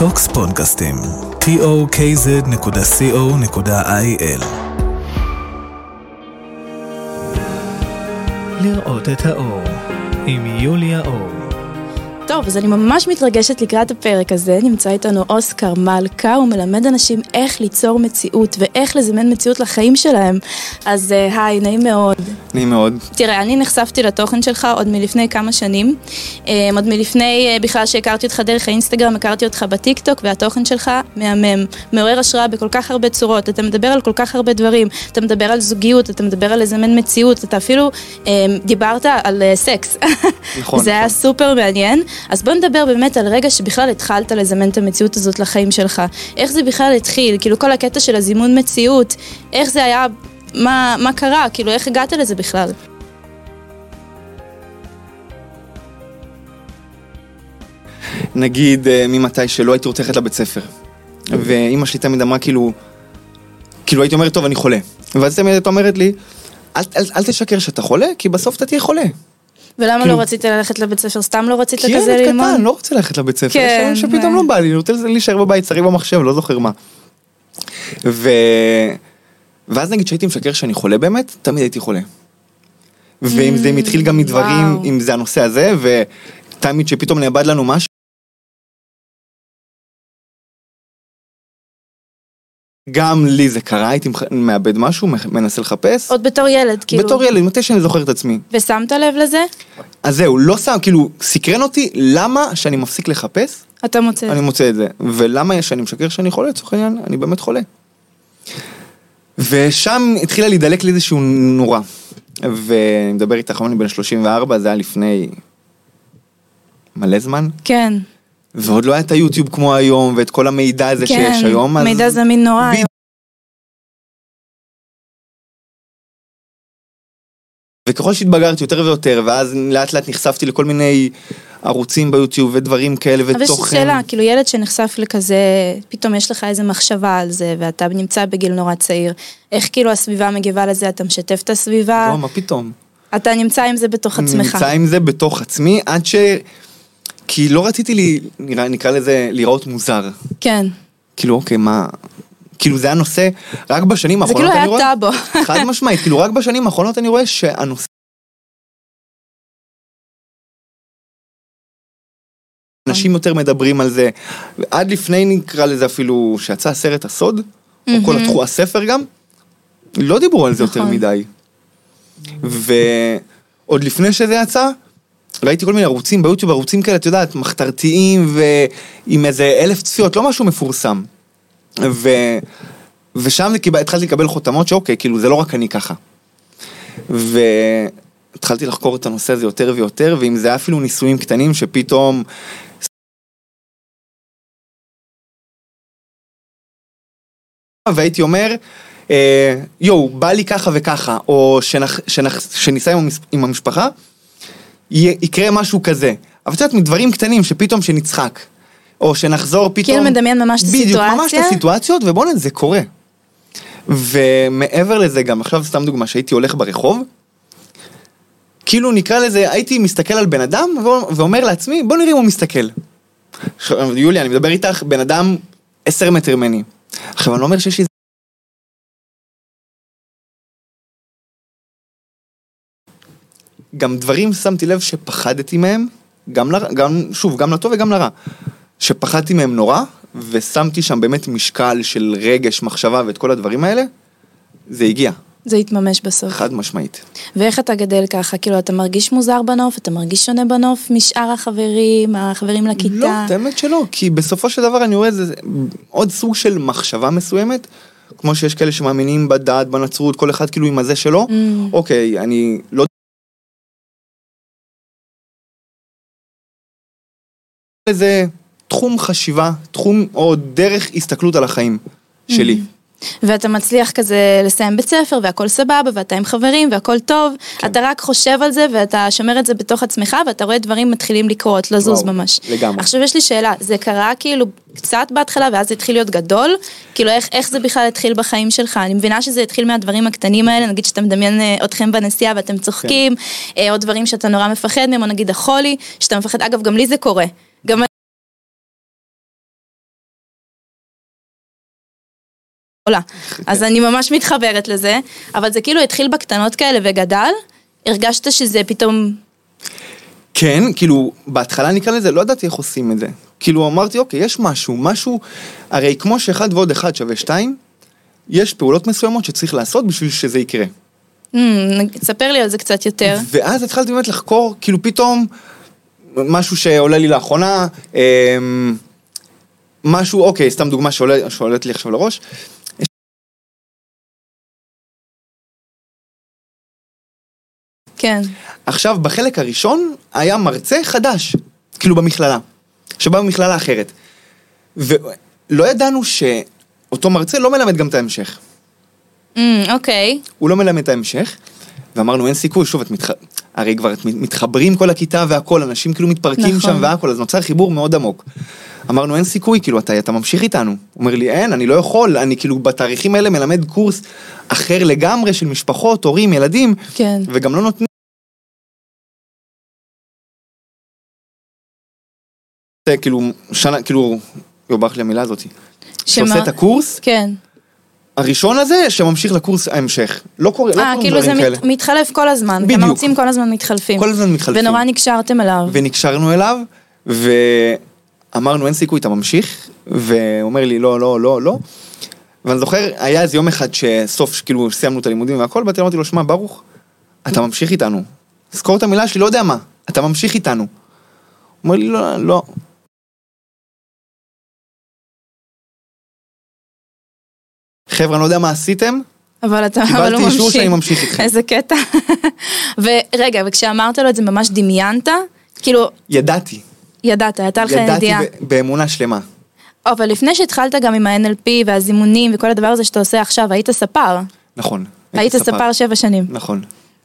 טוקס פודקאסטים, tokz.co.il לראות את האור, עם יוליה אור. טוב, אז אני ממש מתרגשת לקראת הפרק הזה. נמצא איתנו אוסקר מלכה, הוא מלמד אנשים איך ליצור מציאות ואיך לזמן מציאות לחיים שלהם. אז אה, היי, נעים מאוד. נעים מאוד. תראה, אני נחשפתי לתוכן שלך עוד מלפני כמה שנים. אה, עוד מלפני אה, בכלל שהכרתי אותך דרך האינסטגרם, הכרתי אותך בטיקטוק, והתוכן שלך מהמם. מעורר השראה בכל כך הרבה צורות. אתה מדבר על כל כך הרבה דברים. אתה מדבר על זוגיות, אתה מדבר על לזמן מציאות, אתה אפילו דיברת על סקס. נכון. זה היה נכון. סופר מעניין. אז בוא נדבר באמת על רגע שבכלל התחלת לזמן את המציאות הזאת לחיים שלך. איך זה בכלל התחיל? כאילו כל הקטע של הזימון מציאות, איך זה היה, מה, מה קרה? כאילו איך הגעת לזה בכלל? נגיד אה, ממתי שלא הייתי רוצה ללכת לבית ספר. ואימא שלי תמיד אמרה כאילו, כאילו הייתי אומר, טוב, אני חולה. ואז תמיד הייתה אומרת לי, אל, אל, אל תשקר שאתה חולה, כי בסוף אתה תהיה חולה. ולמה כאילו- לא רצית ללכת לבית ספר? סתם לא רצית כי כזה ילד ללמוד? קטן, לא רוצה ללכת לבית ספר. כן, שפתאום ו- לא בא לי, אני רוצה להישאר בבית, שרי במחשב, לא זוכר מה. ו... ואז נגיד שהייתי משקר שאני חולה באמת, תמיד הייתי חולה. ואם זה התחיל גם מדברים, וואו. אם זה הנושא הזה, ותמיד שפתאום נאבד לנו משהו. גם לי זה קרה, הייתי מאבד משהו, מנסה לחפש. עוד בתור ילד, כאילו. בתור ילד, מתי שאני זוכר את עצמי. ושמת לב לזה? אז זהו, לא שם, כאילו, סקרן אותי, למה שאני מפסיק לחפש, אתה מוצא. אני מוצא את זה. ולמה שאני משקר שאני חולה, לצורך העניין, אני באמת חולה. ושם התחילה להידלק לי איזשהו נורה. ואני מדבר איתך, אני בן 34, זה היה לפני מלא זמן, כן, ועוד לא היה את היוטיוב כמו היום, ואת כל המידע הזה כן, שיש היום. אז- מידע זמין נורא. בדיוק. וככל שהתבגרתי יותר ויותר, ואז לאט לאט נחשפתי לכל מיני ערוצים ביוטיוב ודברים כאלה ותוכן. אבל יש לי שאלה, כאילו ילד שנחשף לכזה, פתאום יש לך איזה מחשבה על זה, ואתה נמצא בגיל נורא צעיר, איך כאילו הסביבה מגיבה לזה, אתה משתף את הסביבה, לא, מה פתאום. אתה נמצא עם זה בתוך עצמך. נמצא עם זה בתוך עצמי, עד ש... כי לא רציתי לי, נראה, נקרא לזה, להיראות מוזר. כן, כאילו, אוקיי, מה... כאילו זה הנושא, רק בשנים זה האחרונות כאילו אני היה רואה... טאבו. חד משמעית, כאילו רק בשנים האחרונות אני רואה שהנושא... אנשים יותר מדברים על זה, עד לפני נקרא לזה אפילו, שיצא הסרט הסוד, או כל. התחום, הספר גם, לא דיברו על זה יותר נכון. מדי. ועוד לפני שזה יצא, ראיתי כל מיני ערוצים ביוטיוב, ערוצים כאלה, את יודעת, מחתרתיים ועם איזה אלף צפיות, לא משהו מפורסם. ו... ושם זה התחלתי לקבל חותמות שאוקיי, כאילו זה לא רק אני ככה. והתחלתי לחקור את הנושא הזה יותר ויותר, ואם זה היה אפילו ניסויים קטנים שפתאום... והייתי אומר, אה, יואו, בא לי ככה וככה, או שנח, שנח, שניסה עם, המס- עם המשפחה, י- יקרה משהו כזה. אבל את יודעת, מדברים קטנים שפתאום שנצחק, או שנחזור פתאום... כאילו מדמיין ממש את בדיוק, ממש את הסיטואציה. הסיטואציות, ובואנה, זה קורה. ומעבר לזה גם, עכשיו סתם דוגמה, שהייתי הולך ברחוב, כאילו נקרא לזה, הייתי מסתכל על בן אדם ואומר לעצמי, בוא נראה אם הוא מסתכל. יוליה, אני מדבר איתך, בן אדם עשר מטר ממני. עכשיו, אני לא אומר שיש לי... גם דברים שמתי לב שפחדתי מהם, גם, לר... גם שוב, גם לטוב וגם לרע. שפחדתי מהם נורא, ושמתי שם באמת משקל של רגש, מחשבה ואת כל הדברים האלה, זה הגיע, זה יתממש בסוף. חד משמעית. ואיך אתה גדל ככה? כאילו, אתה מרגיש מוזר בנוף? אתה מרגיש שונה בנוף משאר החברים, החברים לכיתה? לא, את האמת שלא, כי בסופו של דבר אני רואה איזה עוד סוג של מחשבה מסוימת, כמו שיש כאלה שמאמינים בדת, בנצרות, כל אחד כאילו עם הזה שלו, Mm. אוקיי, אני לא... איזה תחום חשיבה, תחום או דרך הסתכלות על החיים שלי. ואתה מצליח כזה לסיים בית ספר והכל סבבה ואתה עם חברים והכל טוב, כן. אתה רק חושב על זה ואתה שומר את זה בתוך עצמך ואתה רואה דברים מתחילים לקרות, לזוז וואו, ממש. לגמרי. עכשיו יש לי שאלה, זה קרה כאילו קצת בהתחלה ואז זה התחיל להיות גדול? כאילו איך, איך זה בכלל התחיל בחיים שלך? אני מבינה שזה התחיל מהדברים הקטנים האלה, נגיד שאתה מדמיין אה, אתכם בנסיעה ואתם צוחקים, כן. אה, או דברים שאתה נורא מפחד מהם, או נגיד החולי, שאתה מפחד, אגב גם לי זה קורה. עולה. אז אני ממש מתחברת לזה, אבל זה כאילו התחיל בקטנות כאלה וגדל, הרגשת שזה פתאום... כן, כאילו, בהתחלה נקרא לזה, לא ידעתי איך עושים את זה. כאילו, אמרתי, אוקיי, יש משהו, משהו, הרי כמו שאחד ועוד אחד שווה שתיים, יש פעולות מסוימות שצריך לעשות בשביל שזה יקרה. תספר לי על זה קצת יותר. ואז התחלתי באמת לחקור, כאילו פתאום, משהו שעולה לי לאחרונה, אמ, משהו, אוקיי, סתם דוגמה שעולה- שעולת לי עכשיו לראש. כן. עכשיו, בחלק הראשון היה מרצה חדש, כאילו במכללה, שבא במכללה אחרת. ולא ידענו שאותו מרצה לא מלמד גם את ההמשך. Hmm, אוקיי. הוא לא מלמד את ההמשך, ואמרנו אין סיכוי, שוב, את מתח... הרי כבר את מתחברים כל הכיתה והכל, אנשים כאילו מתפרקים נכון. שם והכל, אז נוצר חיבור מאוד עמוק. אמרנו אין סיכוי, כאילו אתה, אתה ממשיך איתנו. הוא אומר לי אין, אני לא יכול, אני כאילו בתאריכים האלה מלמד קורס אחר לגמרי של משפחות, הורים, ילדים, כן. וגם לא נותנים... כאילו, שנה, כאילו, יובח לי המילה הזאתי. שעושה את הקורס, כן. הראשון הזה שממשיך לקורס ההמשך. לא קורה, לא אה, קורים כאילו זה דברים כאלה. מת- מתחלף כל הזמן. בדיוק. גם המרצים כל הזמן מתחלפים. כל הזמן מתחלפים. ונורא נקשרתם אליו. ונקשרנו אליו, ואמרנו אין סיכוי, אתה ממשיך, והוא אומר לי לא, לא, לא, לא. ואני זוכר, היה איזה יום אחד שסוף, כאילו, סיימנו את הלימודים והכל, באתי אמרתי לו, שמע, ברוך, אתה ממשיך איתנו. זכור את המילה שלי, לא יודע מה, אתה ממשיך איתנו. הוא אומר לי, לא, לא. חבר'ה, אני לא יודע מה עשיתם, אבל אתה, אבל קיבלתי הוא אישור ממשיך. שאני ממשיך איתכם. איזה קטע. ורגע, וכשאמרת לו את זה ממש דמיינת? כאילו, ידעתי, ידעת, הייתה לך ידעתי ידיעה. ב- באמונה שלמה. אבל לפני שהתחלת גם עם ה-NLP והזימונים וכל הדבר הזה שאתה עושה עכשיו, היית ספר. נכון. היית ספר שבע שנים. נכון.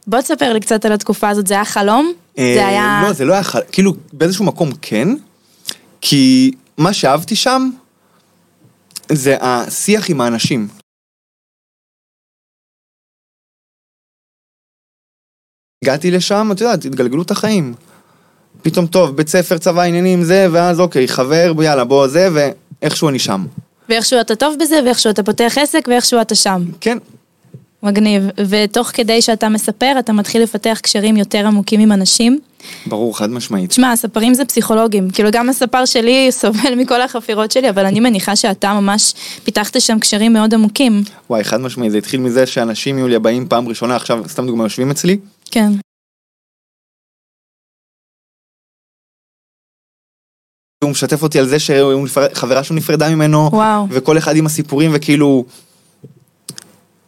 בוא תספר לי קצת על התקופה הזאת, זה היה חלום? אה, זה היה... לא, זה לא היה חל... כאילו, באיזשהו מקום כן, כי מה שאהבתי שם, זה השיח עם האנשים. הגעתי לשם, את יודעת, התגלגלו את החיים. פתאום, טוב, בית ספר, צבא, עניינים, זה, ואז אוקיי, חבר, יאללה, בוא, זה, ואיכשהו אני שם. ואיכשהו אתה טוב בזה, ואיכשהו אתה פותח עסק, ואיכשהו אתה שם. כן, מגניב. ותוך כדי שאתה מספר, אתה מתחיל לפתח קשרים יותר עמוקים עם אנשים. ברור, חד משמעית. תשמע, הספרים זה פסיכולוגים. כאילו, גם הספר שלי סובל מכל החפירות שלי, אבל אני מניחה שאתה ממש פיתחת שם קשרים מאוד עמוקים. וואי, חד משמעית, זה התחיל מזה שאנשים, יוליה, באים פעם ראשונה, עכשיו, סתם דוגמא, יושבים אצלי, כן. הוא משתף אותי על זה שחברה שלו נפרדה ממנו, וואו. וכל אחד עם הסיפורים, וכאילו...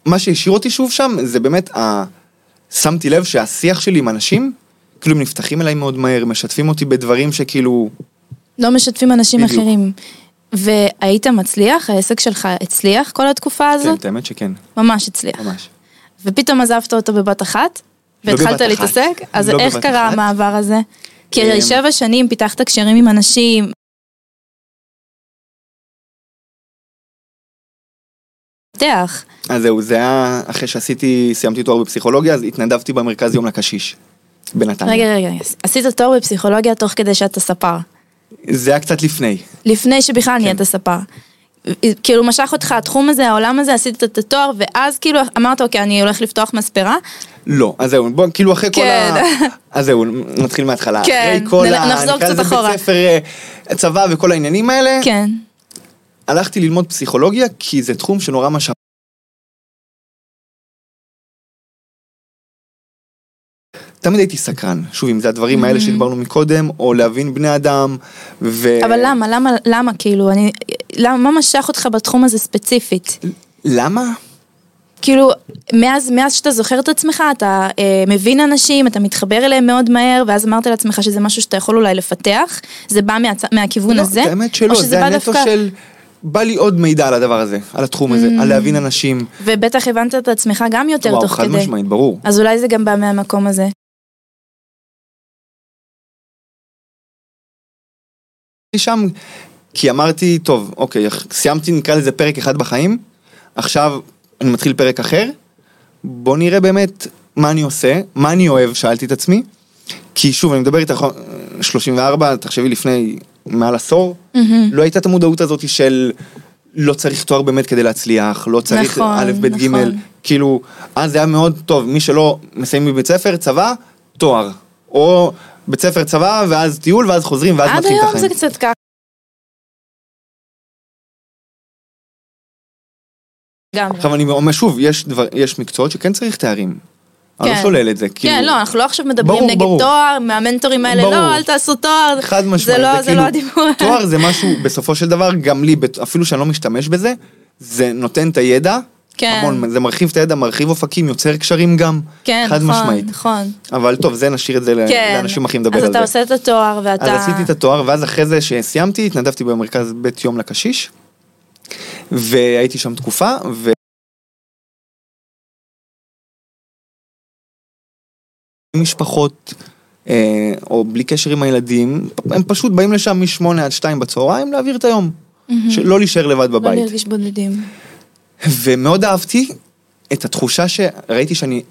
מה שהשאיר אותי שוב שם, זה באמת, ה... שמתי לב שהשיח שלי עם אנשים, כאילו הם נפתחים אליי מאוד מהר, משתפים אותי בדברים שכאילו... לא משתפים אנשים בדיוק. אחרים. והיית מצליח? העסק שלך הצליח כל התקופה כן, הזאת? את האמת שכן, ממש הצליח. ממש. ופתאום עזבת אותו בבת אחת? לא והתחלת. להתעסק? אז לא איך קרה אחת. המעבר הזה? כי הרי אמ, שבע שנים פיתחת קשרים עם אנשים. אז זהו, זה היה אחרי שעשיתי, סיימתי תואר בפסיכולוגיה, אז התנדבתי במרכז יום לקשיש. בנתניה. רגע, רגע, עשית תואר בפסיכולוגיה תוך כדי שאתה ספר. זה היה קצת לפני. לפני שבכלל כן. נהיית ספר. כאילו משך אותך התחום הזה, העולם הזה, עשית את התואר, ואז כאילו אמרת, אוקיי, אני הולך לפתוח מספרה. לא, אז זהו, בוא, כאילו אחרי כל כן. ה... אז זהו, נתחיל מההתחלה. כן, אחרי כל נ- ה... נחזור קצת אחורה. בית ספר, אה, צבא וכל העניינים האלה, כן. הלכתי ללמוד פסיכולוגיה, כי זה תחום שנורא משאב. תמיד הייתי סקרן, שוב, אם זה הדברים האלה שדיברנו מקודם, או להבין בני אדם, ו... אבל למה, למה, למה, כאילו, אני, למה, מה משך אותך בתחום הזה ספציפית? למה? כאילו, מאז, מאז שאתה זוכר את עצמך, אתה אה, מבין אנשים, אתה מתחבר אליהם מאוד מהר, ואז אמרת לעצמך שזה משהו שאתה יכול אולי לפתח, זה בא מהצ... מהכיוון לא, הזה? את האמת שלא, זה הנטו דווקא- של... בא לי עוד מידע על הדבר הזה, על התחום הזה, על להבין אנשים. ובטח הבנת את עצמך גם יותר וואו, תוך חד כדי. משמעית, ברור. אז אולי זה גם בא מהמקום הזה. שם, כי אמרתי, טוב, אוקיי, סיימתי נקרא לזה פרק אחד בחיים, עכשיו אני מתחיל פרק אחר, בוא נראה באמת מה אני עושה, מה אני אוהב, שאלתי את עצמי, כי שוב, אני מדבר איתך, 34, תחשבי לפני מעל עשור, לא הייתה את המודעות הזאת של לא צריך תואר באמת כדי להצליח, לא צריך נכון, א', ב', ג', נכון. כאילו, אז זה היה מאוד טוב, מי שלא מסיים בבית ספר, צבא, תואר. או בית ספר צבא, ואז טיול, ואז חוזרים, ואז עד מתחילים את היום החיים. זה קצת ככה. גם. עכשיו אני אומר שוב, יש, דבר, יש מקצועות שכן צריך תארים. אני לא כן. שולל את זה, כאילו, כן, לא, אנחנו לא עכשיו מדברים ברור, נגד ברור. תואר, מהמנטורים האלה, ברור. לא, אל תעשו תואר. חד זה משמעית, לא, זה כאילו, לא הדיבור. תואר זה משהו, בסופו של דבר, גם לי, אפילו שאני לא משתמש בזה, זה נותן את הידע, כן. המון, זה מרחיב את הידע, מרחיב אופקים, יוצר קשרים גם, כן, חד נכון, משמעית. נכון. אבל טוב, זה נשאיר את זה כן. לאנשים הכי מדבר אז על אתה זה. עושה את התואר ואתה... אז עשיתי את התואר, ואז אחרי זה שסיימתי, התנדבתי במרכז בית יום לקשיש, והייתי שם תקופה, ו... משפחות, אה, או בלי קשר עם הילדים, הם פשוט באים לשם משמונה עד שתיים בצהריים להעביר את היום. מהמם. שלא להישאר לבד לא בבית. להרגיש בודדים. ומאוד אהבתי את התחושה שראיתי שאני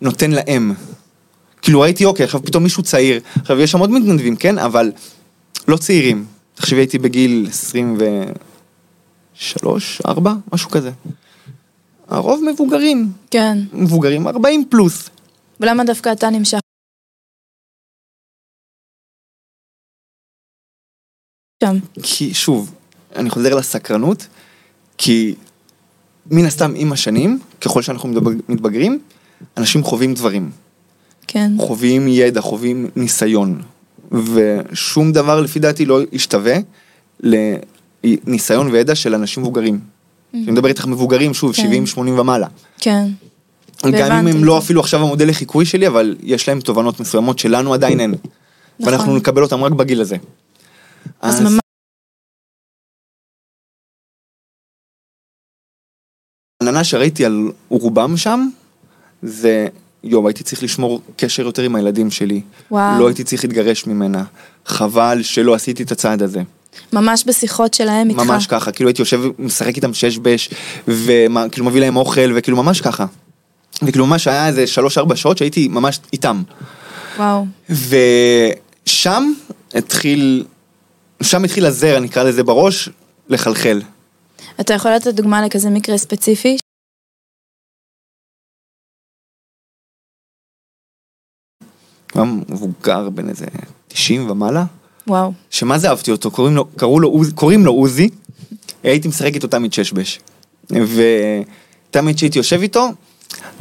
נותן להם. כאילו ראיתי, אוקיי, עכשיו פתאום מישהו צעיר. עכשיו, יש שם עוד מתנדבים, כן? אבל לא צעירים. תחשבי, הייתי בגיל 23, 4, משהו כזה. הרוב מבוגרים. כן. מבוגרים, 40 פלוס. ולמה דווקא אתה נמשך? שם. כי, שוב, אני חוזר לסקרנות, כי מן הסתם עם השנים, ככל שאנחנו מתבג- מתבגרים, אנשים חווים דברים. כן. חווים ידע, חווים ניסיון. ושום דבר לפי דעתי לא ישתווה לניסיון וידע של אנשים מבוגרים. אני מדבר איתך מבוגרים, שוב, כן. 70, 80 ומעלה. כן. גם אם הם לא. אפילו עכשיו המודל לחיקוי שלי, אבל יש להם תובנות מסוימות שלנו עדיין אין. ואנחנו נכון. נקבל אותם רק בגיל הזה. אז ממש... העננה שראיתי על רובם שם, זה, יואו, הייתי צריך לשמור קשר יותר עם הילדים שלי. וואו. לא הייתי צריך להתגרש ממנה. חבל שלא עשיתי את הצעד הזה. ממש בשיחות שלהם איתך. ממש ככה, כאילו הייתי יושב ומשחק איתם שש בש, וכאילו מביא להם אוכל, וכאילו ממש ככה. וכאילו ממש היה איזה שלוש-ארבע שעות שהייתי ממש איתם. וואו. ושם התחיל, שם התחיל הזרע, נקרא לזה בראש, לחלחל. אתה יכול לתת דוגמה לכזה מקרה ספציפי? גם מבוגר בן איזה 90 ומעלה, וואו. שמה זה אהבתי אותו, קוראים לו, קראו לו, קוראים לו עוזי, הייתי משחק איתו תמיד ששבש. ותמיד שהייתי יושב איתו,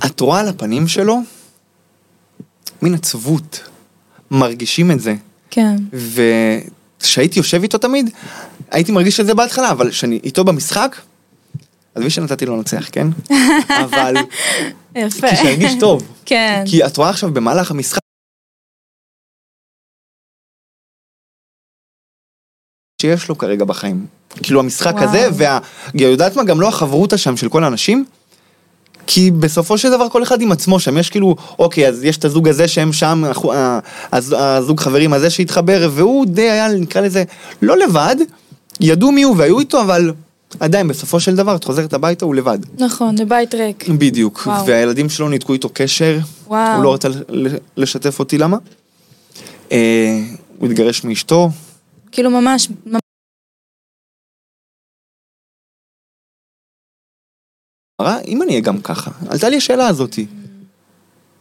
את רואה על הפנים שלו מין עצבות, מרגישים את זה. כן. וכשהייתי יושב איתו תמיד, הייתי מרגיש את זה בהתחלה, אבל כשאני איתו במשחק, עזבי שנתתי לו לנצח, כן? אבל יפה. כי שירגיש טוב. כן. כי את רואה עכשיו במהלך המשחק שיש לו כרגע בחיים. כאילו המשחק וואו. הזה, וה... יודעת מה? גם לא החברותא שם של כל האנשים. כי בסופו של דבר כל אחד עם עצמו שם, יש כאילו, אוקיי, אז יש את הזוג הזה שהם שם, הז- הזוג חברים הזה שהתחבר, והוא די היה, נקרא לזה, לא לבד, ידעו מי הוא והיו איתו, אבל עדיין, בסופו של דבר, את חוזרת הביתה, הוא לבד. נכון, זה בית ריק. בדיוק, וואו. והילדים שלו ניתקו איתו קשר, וואו. הוא לא רצה לשתף אותי למה. אה, הוא התגרש מאשתו, כאילו ממש, אם אני אהיה גם ככה, עלתה לי השאלה הזאתי,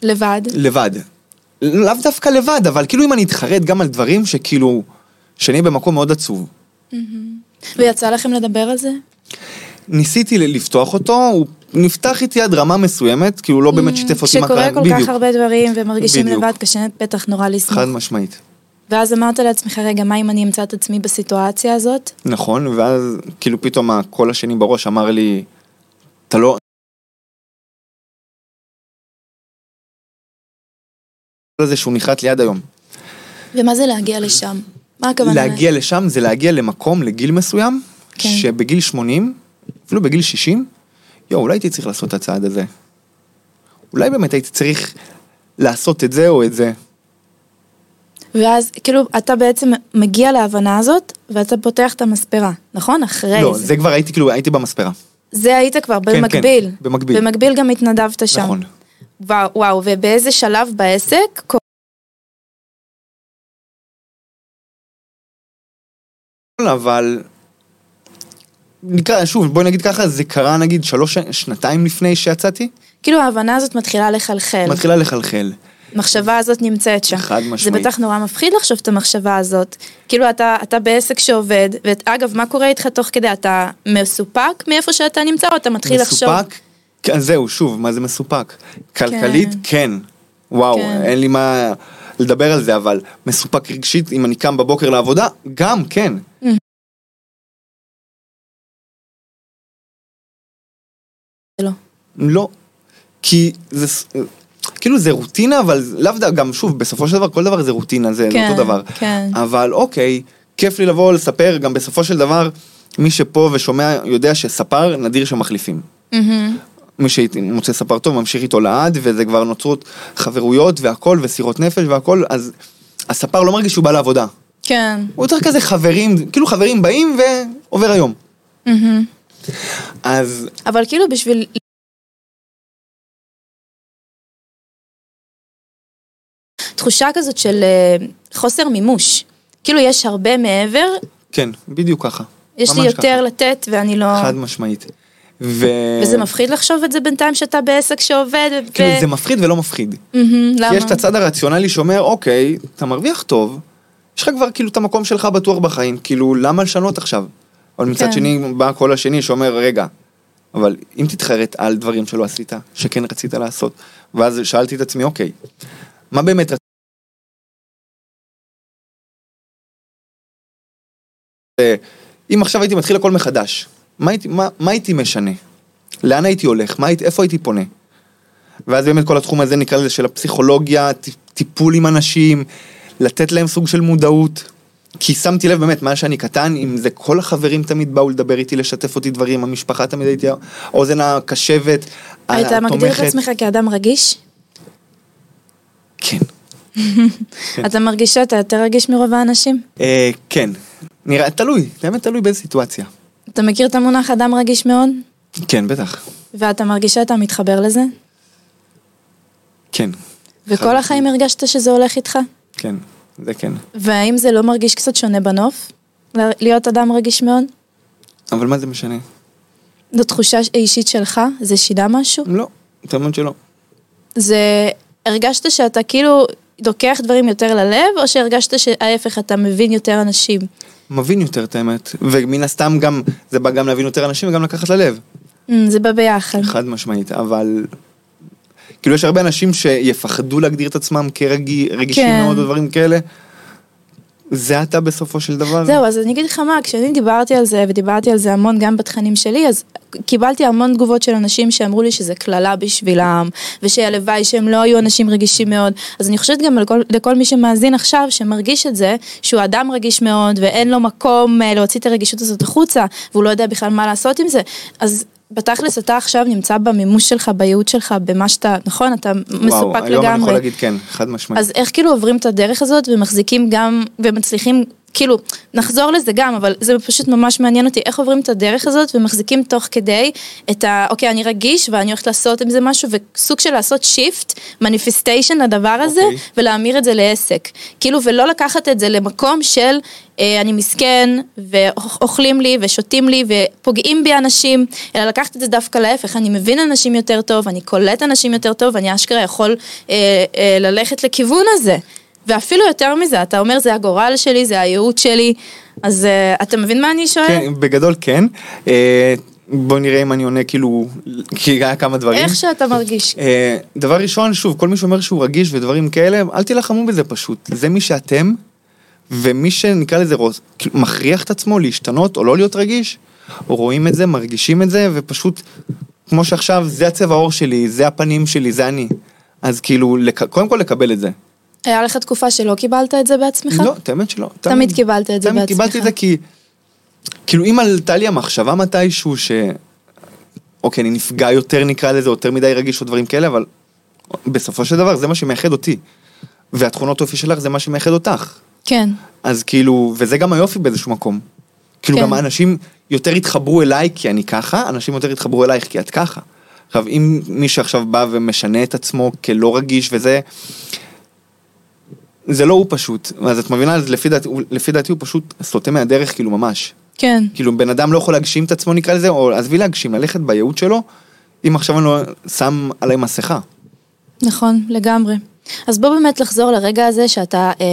לבד. לבד. לאו דווקא לבד, אבל כאילו אם אני אתחרט גם על דברים שכאילו, שאני אהיה במקום מאוד עצוב. ויצא לכם לדבר על זה? ניסיתי לפתוח אותו, הוא נפתח איתי עד רמה מסוימת, כאילו לא באמת שיתף אותי מה קרה, כשקורה כל כך הרבה דברים ומרגישים. לבד, קשה בטח נורא לסמוך. חד משמעית. ואז אמרת לעצמך, רגע, מה אם אני אמצא את עצמי בסיטואציה הזאת? נכון, ואז כאילו פתאום הקול השני בראש אמר לי, אתה לא... הזה שהוא נחרט לי עד היום. ומה זה להגיע לשם? מה הכוונה? להגיע לשם זה להגיע למקום, לגיל מסוים, כן. שבגיל 80, אפילו בגיל 60, יואו, אולי הייתי צריך לעשות את הצעד הזה. אולי באמת הייתי צריך לעשות את זה או את זה. ואז, כאילו, אתה בעצם מגיע להבנה הזאת, ואתה פותח את המספרה, נכון? אחרי לא, זה. זה כבר הייתי, כאילו, הייתי במספרה. זה היית כבר כן, במקביל. במקביל. במקביל גם התנדבת שם. נכון. וואו, וואו, ובאיזה שלב בעסק? אבל נקרא, שוב, בואי נגיד ככה, זה קרה נגיד שלוש, שנתיים לפני שיצאתי, כאילו ההבנה הזאת מתחילה לחלחל. מתחילה לחלחל. המחשבה הזאת נמצאת שם. חד זה משמעית. בטח נורא מפחיד לחשוב את המחשבה הזאת. כאילו אתה, אתה בעסק שעובד, ואגב, מה קורה איתך תוך כדי? אתה מסופק מאיפה שאתה נמצא, או אתה מתחיל לחשוב... מסופק? כן, זהו, שוב, מה זה מסופק? כלכלית, כן. וואו, כן. אין לי מה לדבר על זה, אבל מסופק רגשית, אם אני קם בבוקר לעבודה, גם, כן. לא. לא. כי זה... כאילו זה רוטינה, אבל לאו דווקא, גם שוב, בסופו של דבר כל דבר זה רוטינה, זה כן, אותו דבר. כן. אבל אוקיי, כיף לי לבוא לספר, גם בסופו של דבר, מי שפה ושומע יודע שספר נדיר שמחליפים. מהמם. מי שמוצא ספר טוב ממשיך איתו לעד, וזה כבר נוצרות חברויות והכל, וסירות נפש והכל, אז הספר לא מרגיש שהוא בא לעבודה. כן. הוא יותר כזה חברים, כאילו חברים באים ועובר היום. מהמם. אז אבל כאילו בשביל... תחושה כזאת של אה, חוסר מימוש. כאילו יש הרבה מעבר, כן, בדיוק ככה. יש לי יותר ככה. לתת ואני לא... חד משמעית. ו... וזה מפחיד לחשוב את זה בינתיים שאתה בעסק שעובד. ו- כאילו זה מפחיד ולא מפחיד. מהמם, למה? כי יש את הצד הרציונלי שאומר, אוקיי, אתה מרוויח טוב, יש לך כבר כאילו את המקום שלך בטוח בחיים, כאילו, למה לשנות עכשיו? אבל מצד כן. שני, בא הקול השני שאומר, רגע, אבל אם תתחרט על דברים שלא עשית, שכן רצית לעשות, ואז שאלתי את עצמי, אוקיי, מה באמת אם עכשיו הייתי מתחיל הכל מחדש, מה הייתי, מה, מה הייתי משנה? לאן הייתי הולך? מה הייתי, איפה הייתי פונה? ואז באמת כל התחום הזה נקרא לזה של הפסיכולוגיה, טיפול עם אנשים, לתת להם סוג של מודעות. כי שמתי לב באמת, מאז שאני קטן, אם זה כל החברים תמיד באו לדבר איתי, לשתף אותי דברים, המשפחה תמיד הייתי האוזן הקשבת, היית מגדיר את התומכת. עצמך כאדם רגיש? כן. כן. אתה מרגיש שאתה יותר רגיש מרוב האנשים? אה, כן. נראה, תלוי, באמת תלוי באיזה סיטואציה. אתה מכיר את המונח אדם רגיש מאוד? כן, בטח. ואתה מרגיש שאתה מתחבר לזה? כן. וכל חד החיים הרגשת שזה הולך איתך? כן, זה כן. והאם זה לא מרגיש קצת שונה בנוף? להיות אדם רגיש מאוד? אבל מה זה משנה? זו תחושה אישית שלך? זה שינה משהו? לא, האמת שלא. זה... הרגשת שאתה כאילו לוקח דברים יותר ללב, או שהרגשת שההפך, אתה מבין יותר אנשים? מבין יותר את האמת, ומן הסתם גם, זה בא גם להבין יותר אנשים וגם לקחת ללב. Mm, זה בא ביחד. חד משמעית, אבל... כאילו יש הרבה אנשים שיפחדו להגדיר את עצמם כרגישים כן. מאוד או דברים כאלה. זה אתה בסופו של דבר. זהו, אז אני אגיד לך מה, כשאני דיברתי על זה, ודיברתי על זה המון גם בתכנים שלי, אז קיבלתי המון תגובות של אנשים שאמרו לי שזה קללה בשבילם, ושהלוואי שהם לא היו אנשים רגישים מאוד. אז אני חושבת גם לכל, לכל מי שמאזין עכשיו, שמרגיש את זה, שהוא אדם רגיש מאוד, ואין לו מקום אה, להוציא את הרגישות הזאת החוצה, והוא לא יודע בכלל מה לעשות עם זה, אז... בתכלס אתה עכשיו נמצא במימוש שלך, בייעוד שלך, במה שאתה, נכון? אתה מסופק וואו, לגמרי. היום אני יכול להגיד כן, חד משמעית. אז איך כאילו עוברים את הדרך הזאת ומחזיקים גם, ומצליחים, כאילו, נחזור לזה גם, אבל זה פשוט ממש מעניין אותי, איך עוברים את הדרך הזאת ומחזיקים תוך כדי את ה, אוקיי, אני רגיש ואני הולכת לעשות עם זה משהו, וסוג של לעשות shift, manifestation לדבר הזה, אוקיי. ולהמיר את זה לעסק. כאילו, ולא לקחת את זה למקום של אה, אני מסכן, ואוכלים לי, ושותים לי, ופוגעים בי אנשים, אלא לקחת את זה דווקא להפך, אני מבין אנשים יותר טוב, אני קולט אנשים יותר טוב, אני אשכרה יכול אה, אה, ללכת לכיוון הזה. ואפילו יותר מזה, אתה אומר זה הגורל שלי, זה הייעוד שלי, אז אה, אתה מבין מה אני שואלת? כן, בגדול כן. אה, בוא נראה אם אני עונה כאילו, כי היה כמה דברים. איך שאתה מרגיש. אה, דבר ראשון, שוב, כל מי שאומר שהוא רגיש ודברים כאלה, אל תילחמו בזה פשוט. זה מי שאתם, ומי שנקרא לזה רוס, כאילו, מכריח את עצמו להשתנות או לא להיות רגיש, רואים את זה, מרגישים את זה, ופשוט, כמו שעכשיו, זה הצבע העור שלי, זה הפנים שלי, זה אני. אז כאילו, לק... קודם כל לקבל את זה. היה לך תקופה שלא קיבלת את זה בעצמך? לא, את האמת שלא. תמיד קיבלת את זה תמיד בעצמך. קיבלתי את זה כי, כאילו, אם עלתה לי המחשבה מתישהו ש... אוקיי, אני נפגע יותר נקרא לזה, יותר מדי רגיש או דברים כאלה, אבל בסופו של דבר זה מה שמייחד אותי. והתכונות אופי שלך זה מה שמייחד אותך. כן. אז כאילו, וזה גם היופי באיזשהו מקום. כאילו כן. גם האנשים יותר התחברו אליי כי אני ככה, אנשים יותר התחברו אלייך כי את ככה. עכשיו, אם מי שעכשיו בא ומשנה את עצמו כלא רגיש וזה, זה לא הוא פשוט. אז את מבינה, אז לפי הוא- לפי דעתי הוא פשוט סוטה מהדרך כאילו ממש. כן. כאילו בן אדם לא יכול להגשים את עצמו נקרא לזה, או עזבי להגשים, ללכת בייעוד שלו, אם עכשיו אני לא שם עליי מסכה. נכון, לגמרי. אז בוא באמת לחזור לרגע הזה שאתה אה,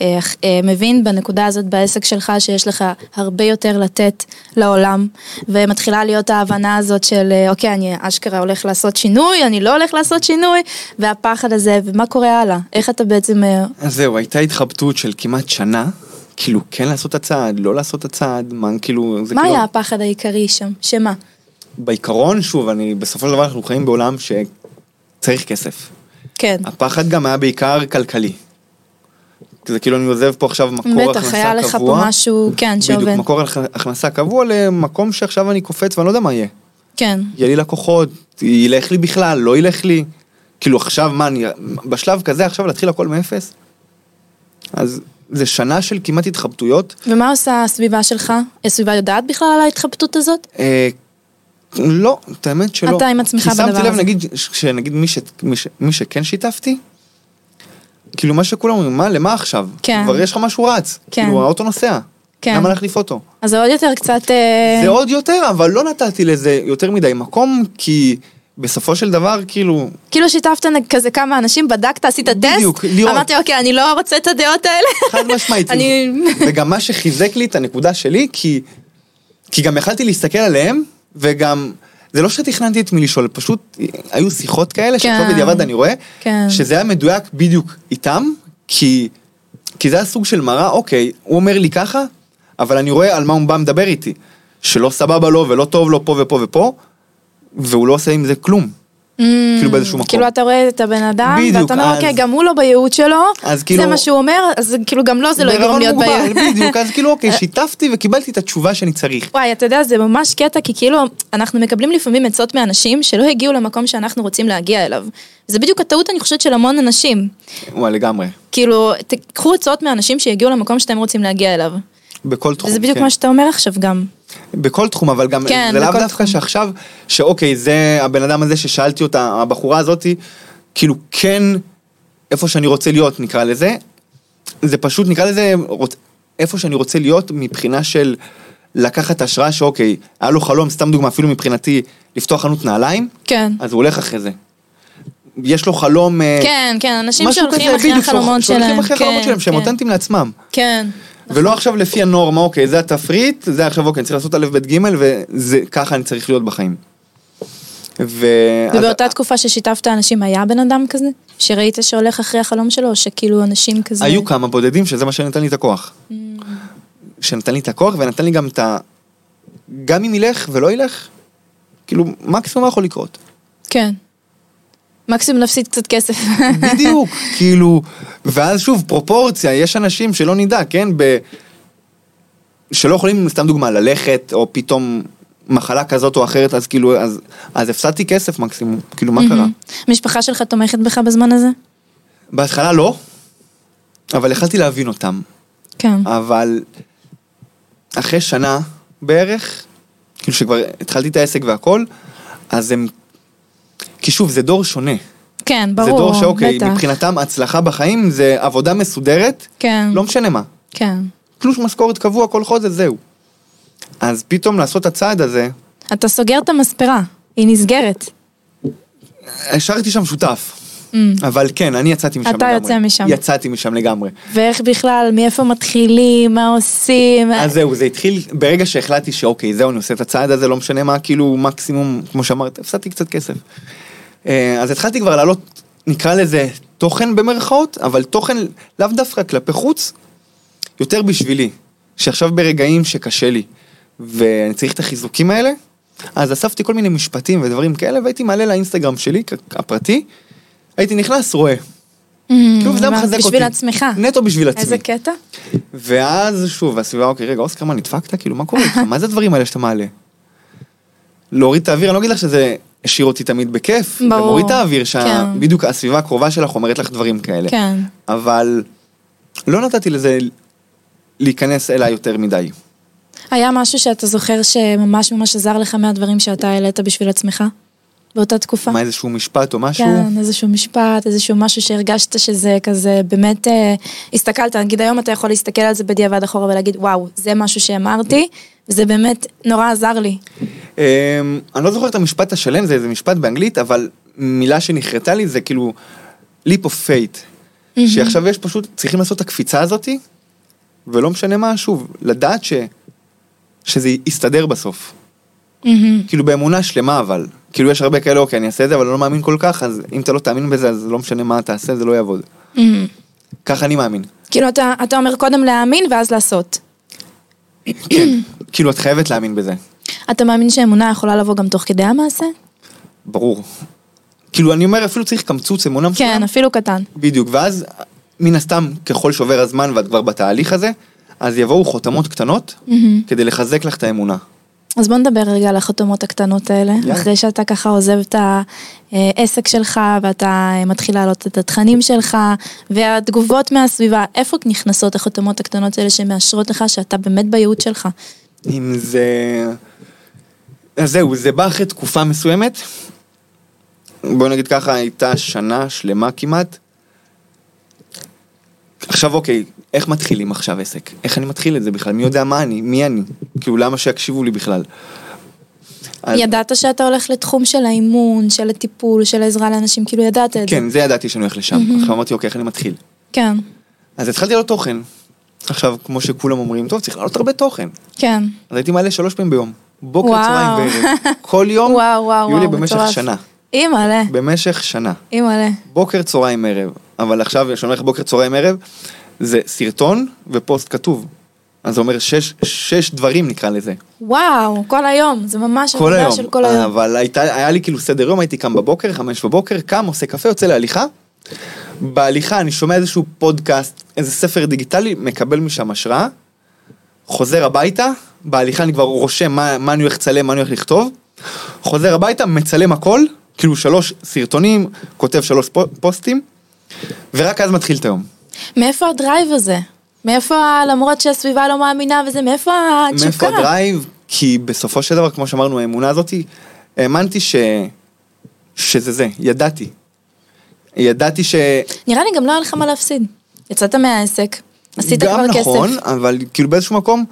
אה, אה, מבין בנקודה הזאת בעסק שלך שיש לך הרבה יותר לתת לעולם ומתחילה להיות ההבנה הזאת של אה, אוקיי אני אשכרה הולך לעשות שינוי, אני לא הולך לעשות שינוי והפחד הזה ומה קורה הלאה, איך אתה בעצם... אה, אז זהו, הייתה התחבטות של כמעט שנה, כאילו כן לעשות את הצעד, לא לעשות את הצעד, מה כאילו, מה כאילו, היה הפחד העיקרי שם? שמה? בעיקרון, שוב, אני, בסופו של דבר אנחנו חיים בעולם שצריך כסף. כן. הפחד גם היה בעיקר כלכלי. זה כאילו אני עוזב פה עכשיו מקור הכנסה קבוע. בטח, היה לך פה משהו, כן, שעובד. בדיוק, מקור הכ- הכנסה קבוע למקום שעכשיו אני קופץ ואני לא יודע מה יהיה. כן. יהיה לי לקוחות, ילך לי בכלל, לא ילך לי. כאילו עכשיו מה, אני בשלב כזה עכשיו להתחיל הכל מאפס? אז זה שנה של כמעט התחבטויות. ומה עושה הסביבה שלך? הסביבה יודעת בכלל על ההתחבטות הזאת? לא, את האמת שלא. אתה עם עצמך כי בדבר שמתי לב, הזה. נגיד, שנגיד מי, ש, מי, ש, מי שכן שיתפתי, כאילו מה שכולם אומרים, מה, למה עכשיו? כן. כבר יש לך משהו רץ. כן. כאילו האוטו נוסע. כן. למה להחליף אוטו? אז זה עוד יותר קצת... אה, זה עוד יותר, אבל לא נתתי לזה יותר מדי מקום, כי בסופו של דבר, כאילו, כאילו שיתפת כזה כמה אנשים, בדקת, עשית טסט, בדיוק, לראות. אמרתי אוקיי, אני לא רוצה את הדעות האלה. חד משמעית. אני... וגם מה שחיזק לי את הנקודה שלי, כי, כי גם יכלתי להסתכל עליהם, וגם, זה לא שתכננתי את מי לשאול, פשוט היו שיחות כאלה, שעכשיו כן. בדיעבד אני רואה, כן. שזה היה מדויק בדיוק איתם, כי, כי זה היה סוג של מראה, אוקיי, הוא אומר לי ככה, אבל אני רואה על מה הוא בא מדבר איתי. שלא סבבה לו ולא טוב לו פה ופה ופה, והוא לא עושה עם זה כלום. כאילו באיזשהו מקום. כאילו אתה רואה את הבן אדם, בדיוק, ואתה אומר אוקיי, גם הוא לא בייעוד שלו, אז כאילו- זה מה שהוא אומר, אז כאילו גם לו זה לא יגרום להיות בייעוד. בדיוק, אז כאילו אוקיי, שיתפתי וקיבלתי את התשובה שאני צריך. וואי, אתה יודע, זה ממש קטע, כי כאילו, אנחנו מקבלים לפעמים עצות מאנשים שלא הגיעו למקום שאנחנו רוצים להגיע אליו. זה בדיוק הטעות, אני חושבת, של המון אנשים. וואי, לגמרי. כאילו, תקחו עצות מאנשים שהגיעו למקום שאתם רוצים להגיע אליו. בכל תחום. וזה בדיוק כן. מה שאתה אומר עכשיו גם. בכל תחום, אבל גם, כן, זה לאו דווקא. שעכשיו, שאוקיי, זה הבן אדם הזה ששאלתי אותה, הבחורה הזאתי, כאילו כן, איפה שאני רוצה להיות, נקרא לזה, זה פשוט, נקרא לזה, רוצ- איפה שאני רוצה להיות מבחינה של לקחת השראה שאוקיי, היה לו חלום, סתם דוגמה, אפילו מבחינתי, לפתוח חנות נעליים, כן. אז הוא הולך אחרי זה. יש לו חלום... אה, כן, כן, אנשים שהולכים אחרי החלומות שלהם. שהולכים אחרי החלומות שלהם, שהם כן. אותנטיים לעצמם. כן. ולא עכשיו לפי הנורמה, אוקיי, זה התפריט, זה עכשיו, אוקיי, אני צריך לעשות א', ב', ג', וזה, ככה אני צריך להיות בחיים. ו... ובאותה אז- תקופה ששיתפת אנשים, היה בן אדם כזה? שראית שהולך אחרי החלום שלו, שכאילו אנשים כזה... היו כמה בודדים שזה מה שנתן לי את הכוח. Mm. שנתן לי את הכוח ונתן לי גם את ה... גם אם ילך ולא ילך, כאילו, מקסימום מה יכול לקרות. כן. מקסימום נפסיד קצת כסף. בדיוק, כאילו, ואז שוב, פרופורציה, יש אנשים שלא נדע, כן, ב... שלא יכולים, סתם דוגמה, ללכת, או פתאום מחלה כזאת או אחרת, אז כאילו, אז, אז הפסדתי כסף מקסימום, כאילו, מה קרה? המשפחה שלך תומכת בך בזמן הזה? בהתחלה לא, אבל יכלתי להבין אותם. כן. אבל אחרי שנה בערך, כאילו שכבר התחלתי את העסק והכל, אז הם... כי שוב, זה דור שונה. כן, זה ברור, דור שאוקיי, בטח. מבחינתם הצלחה בחיים זה עבודה מסודרת, כן, לא משנה מה. כן. תלוש משכורת קבוע כל חודש, זהו. אז פתאום לעשות את הצעד הזה, אתה סוגר את המספרה, היא נסגרת. השארתי שם שותף. Mm. אבל כן, אני יצאתי משם אתה לגמרי. יוצא משם. יצאתי משם לגמרי. ואיך בכלל, מאיפה מתחילים, מה עושים? אז זהו, זה התחיל ברגע שהחלטתי שאוקיי, זהו, אני עושה את הצעד הזה, לא משנה מה, כאילו מקסימום, כמו שאמרת, הפסדתי קצת כסף. אה, אז התחלתי כבר להעלות, נקרא לזה תוכן במרכאות, אבל תוכן לאו דווקא כלפי חוץ, יותר בשבילי. שעכשיו ברגעים שקשה לי, ואני צריך את החיזוקים האלה, אז אספתי כל מיני משפטים ודברים כאלה, והייתי מעלה לאינסטגרם שלי, הפרטי, הייתי נכנס, רואה. כאילו, זה מחזק אותי. Mm, בשביל עצמך. נטו בשביל עצמי. איזה קטע? ואז שוב, הסביבה, אוקיי, רגע, אוסקר, מה, נדפקת? כאילו, מה קורה איתך? מה זה הדברים האלה שאתה מעלה? להוריד את האוויר, אני לא אגיד לך שזה השאיר אותי תמיד בכיף. ברור. מוריד את האוויר, כן. שבדיוק הסביבה הקרובה שלך אומרת לך דברים כאלה. כן. אבל לא נתתי לזה להיכנס אליי יותר מדי. היה משהו שאתה זוכר שממש ממש עזר לך מהדברים שאתה העלית בשביל עצמך? באותה תקופה. מה, איזשהו משפט או משהו? כן, איזשהו משפט, איזשהו משהו שהרגשת שזה כזה, באמת, אה, הסתכלת, נגיד היום אתה יכול להסתכל על זה בדיעבד אחורה ולהגיד, וואו, זה משהו שאמרתי, וזה באמת נורא עזר לי. אמ, אני לא זוכר את המשפט השלם, זה איזה משפט באנגלית, אבל מילה שנחרטה לי זה כאילו leap of fate. שעכשיו יש פשוט, צריכים לעשות את הקפיצה הזאתי, ולא משנה מה, שוב, לדעת ש... שזה יסתדר בסוף. מהמם. כאילו באמונה שלמה אבל. כאילו יש הרבה כאלה, אוקיי, אני אעשה את זה, אבל אני לא מאמין כל כך, אז אם אתה לא תאמין בזה, אז לא משנה מה תעשה, זה לא יעבוד. ככה אני מאמין. כאילו אתה, אתה אומר קודם להאמין ואז לעשות. כן. כאילו, את חייבת להאמין בזה. אתה מאמין שאמונה יכולה לבוא גם תוך כדי המעשה? ברור. כאילו, אני אומר, אפילו צריך קמצוץ אמונה מסוים. כן, אפילו קטן. בדיוק, ואז מן הסתם, ככל שעובר הזמן ואת כבר בתהליך הזה, אז יבואו חותמות קטנות. כדי לחזק לך את האמונה. אז בוא נדבר רגע על החתומות הקטנות האלה, יאללה. אחרי שאתה ככה עוזב את העסק שלך ואתה אה, מתחיל להעלות את התכנים שלך והתגובות מהסביבה, איפה נכנסות החתומות הקטנות האלה שמאשרות לך שאתה באמת בייעוד שלך? אם זה... אז זהו, זה בא אחרי תקופה מסוימת. בוא נגיד ככה, הייתה שנה שלמה כמעט. עכשיו אוקיי, איך מתחילים עכשיו עסק? איך אני מתחיל את זה בכלל? מי יודע מה אני? מי אני? כאילו, למה שיקשיבו לי בכלל? ידעת שאתה הולך לתחום של האימון, של הטיפול, של העזרה לאנשים, כאילו ידעת את זה. כן, זה ידעתי שאני הולך לשם. עכשיו אמרתי, אוקיי, איך אני מתחיל? כן, אז התחלתי לעלות תוכן. עכשיו, כמו שכולם אומרים, טוב, צריך לעלות הרבה תוכן. כן. אז הייתי מעלה שלוש פעמים ביום. בוקר. צהריים וערב. כל יום, וואו, וואו, יולי וואו, במשך. שנה. אימא'לה, במשך שנה. אימא'לה. בוקר, צהריים, ערב. אבל עכשיו, כשאני אומר לך בוקר, צהריים, ערב, זה סרטון ופוסט כתוב. אז זה אומר שש, שש דברים נקרא לזה. וואו, כל היום, זה ממש עבודה. של כל היום. אבל הייתה, היה לי כאילו סדר יום, הייתי קם בבוקר, חמש בבוקר, קם, עושה קפה, יוצא להליכה. בהליכה אני שומע איזשהו פודקאסט, איזה ספר דיגיטלי, מקבל משם השראה, חוזר הביתה, בהליכה אני כבר רושם מה, מה אני הולך לצלם, מה אני הולך לכתוב, חוזר הביתה, מצלם הכל, כאילו שלוש סרטונים, כותב שלוש פו- פוסטים, ורק אז מתחיל את היום. מאיפה ה drive הזה? מאיפה, למרות שהסביבה לא מאמינה וזה, מאיפה התשוקה? מאיפה הדרייב? כי בסופו של דבר, כמו שאמרנו, האמונה הזאתי, האמנתי ש... שזה זה, ידעתי. ידעתי ש... נראה לי גם לא היה לך מה להפסיד. יצאת מהעסק, עשית גם כבר נכון, כסף. אבל כאילו באיזשהו מקום,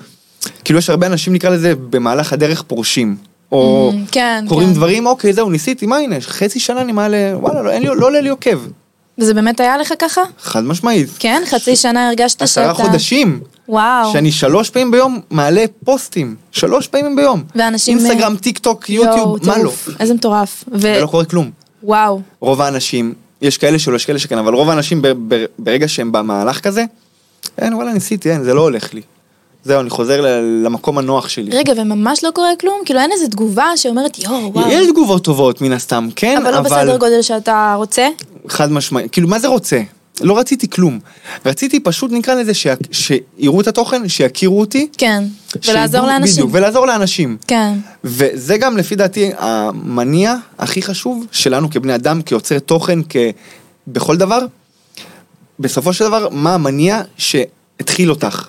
כאילו יש הרבה אנשים, נקרא לזה, במהלך הדרך פורשים. או Mm, כן, קוראים כן. דברים, אוקיי, זהו, ניסיתי, מה הנה, חצי שנה אני מעלה, וואלה, לא, לי, לא עולה לי עוקב. וזה באמת היה לך ככה? חד משמעית. כן? חצי שנה הרגשת שאתה... עשרה חודשים. וואו. שאני שלוש פעמים ביום מעלה פוסטים. שלוש פעמים ביום. ואנשים... אינסטגרם, טיק טוק, יוטיוב, מה לא? איזה מטורף. ו... ולא קורה כלום. וואו. רוב האנשים, יש כאלה שלא, יש כאלה שכן, אבל רוב האנשים ב- ב- ברגע שהם במהלך כזה, אין, וואלה, ניסיתי, אין, זה לא הולך לי. זהו, אני חוזר למקום הנוח שלי. רגע, וממש לא קורה כלום? כאילו אין איזה תגובה שאומרת, יואו, וואו. יש תגובות טובות מן הסתם, כן, אבל לא בסדר גודל שאתה רוצה? חד משמעי, כאילו, מה זה רוצה? לא רציתי כלום. רציציתי פשוט, נקרא לזה, שה- שיראו את התוכן, שיכירו אותי. כן. ולעזור לאנשים. בדיוק, ולעזור לאנשים. כן. וזה גם לפי דעתי המניע הכי חשוב שלנו כבני אדם, כיוצרי תוכן, כ... בכל דבר. בסופו של דבר, מה המניע שהתחיל אותך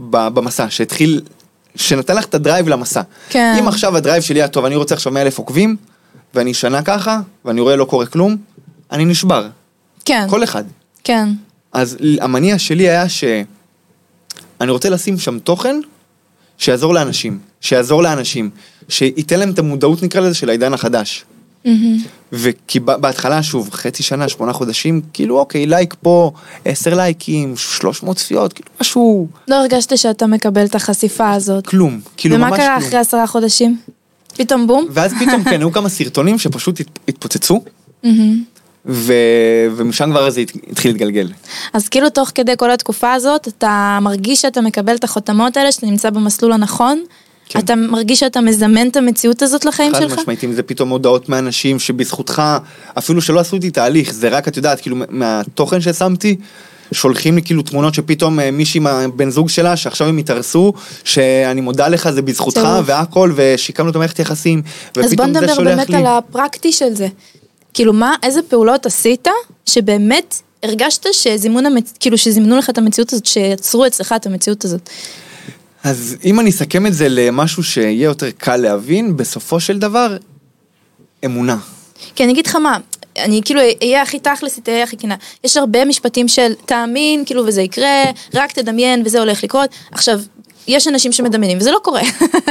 במסע, שהתחיל, שנתן לך את הדרייב למסע. כן. אם עכשיו ה drive שלי היה טוב, אני רוצה עכשיו 100 אלף עוקבים, ואני שנה ככה, ואני רואה לא קורה כלום, אני נשבר. כן. כל אחד. כן. אז המניע שלי היה שאני רוצה לשים שם תוכן שיעזור לאנשים, שיעזור לאנשים, שייתן להם את המודעות נקרא לזה של העידן החדש. מהמם. וכי בהתחלה, שוב, חצי שנה, שמונה חודשים, כאילו אוקיי, like פה, עשר לייקים, שלוש מאות צפיות, כאילו משהו, לא הרגשת שאתה מקבל את החשיפה הזאת. כלום, כאילו ומה ממש קרה כלום. אחרי עשרה חודשים? פתאום בום? ואז פתאום כן, היו כמה סרטונים שפשוט הת- התפוצצו, מהמם. ו... ומשם כבר זה הת- התחיל להתגלגל. אז כאילו תוך כדי כל התקופה הזאת, אתה מרגיש שאתה מקבל את החותמות האלה, שאתה נמצא במסלול הנכון? כן. אתה מרגיש שאתה מזמן את המציאות הזאת לחיים חד שלך? משמעית, אם זה פתאום הודעות מאנשים שבזכותך, אפילו שלא עשו איתי תהליך, זה רק, את יודעת, כאילו, מהתוכן ששמתי, שולחים לי כאילו תמונות שפתאום אה, מישהי מהבן זוג שלה, שעכשיו הם התארסו, שאני מודה לך, זה בזכותך. והכל, ושיקמנו את המערכת יחסים, אז בוא ופתאום זה נדבר שולח באמת לי. על הפרקטי של זה. כאילו מה, איזה פעולות עשית, שבאמת הרגשת שזימון המצ... כאילו שזימנו לך את המציאות הזאת, שיצרו אצלך את המציאות הזאת. אז אם אני אסכם את זה למשהו שיהיה יותר קל להבין, בסופו של דבר, אמונה. כי אני אגיד לך מה, אני כאילו אהיה הכי תכלס, תהיה הכי כנה. יש הרבה משפטים של תאמין, כאילו, וזה יקרה, רק תדמיין וזה הולך לקרות. עכשיו, יש אנשים שמדמיינים, וזה לא קורה.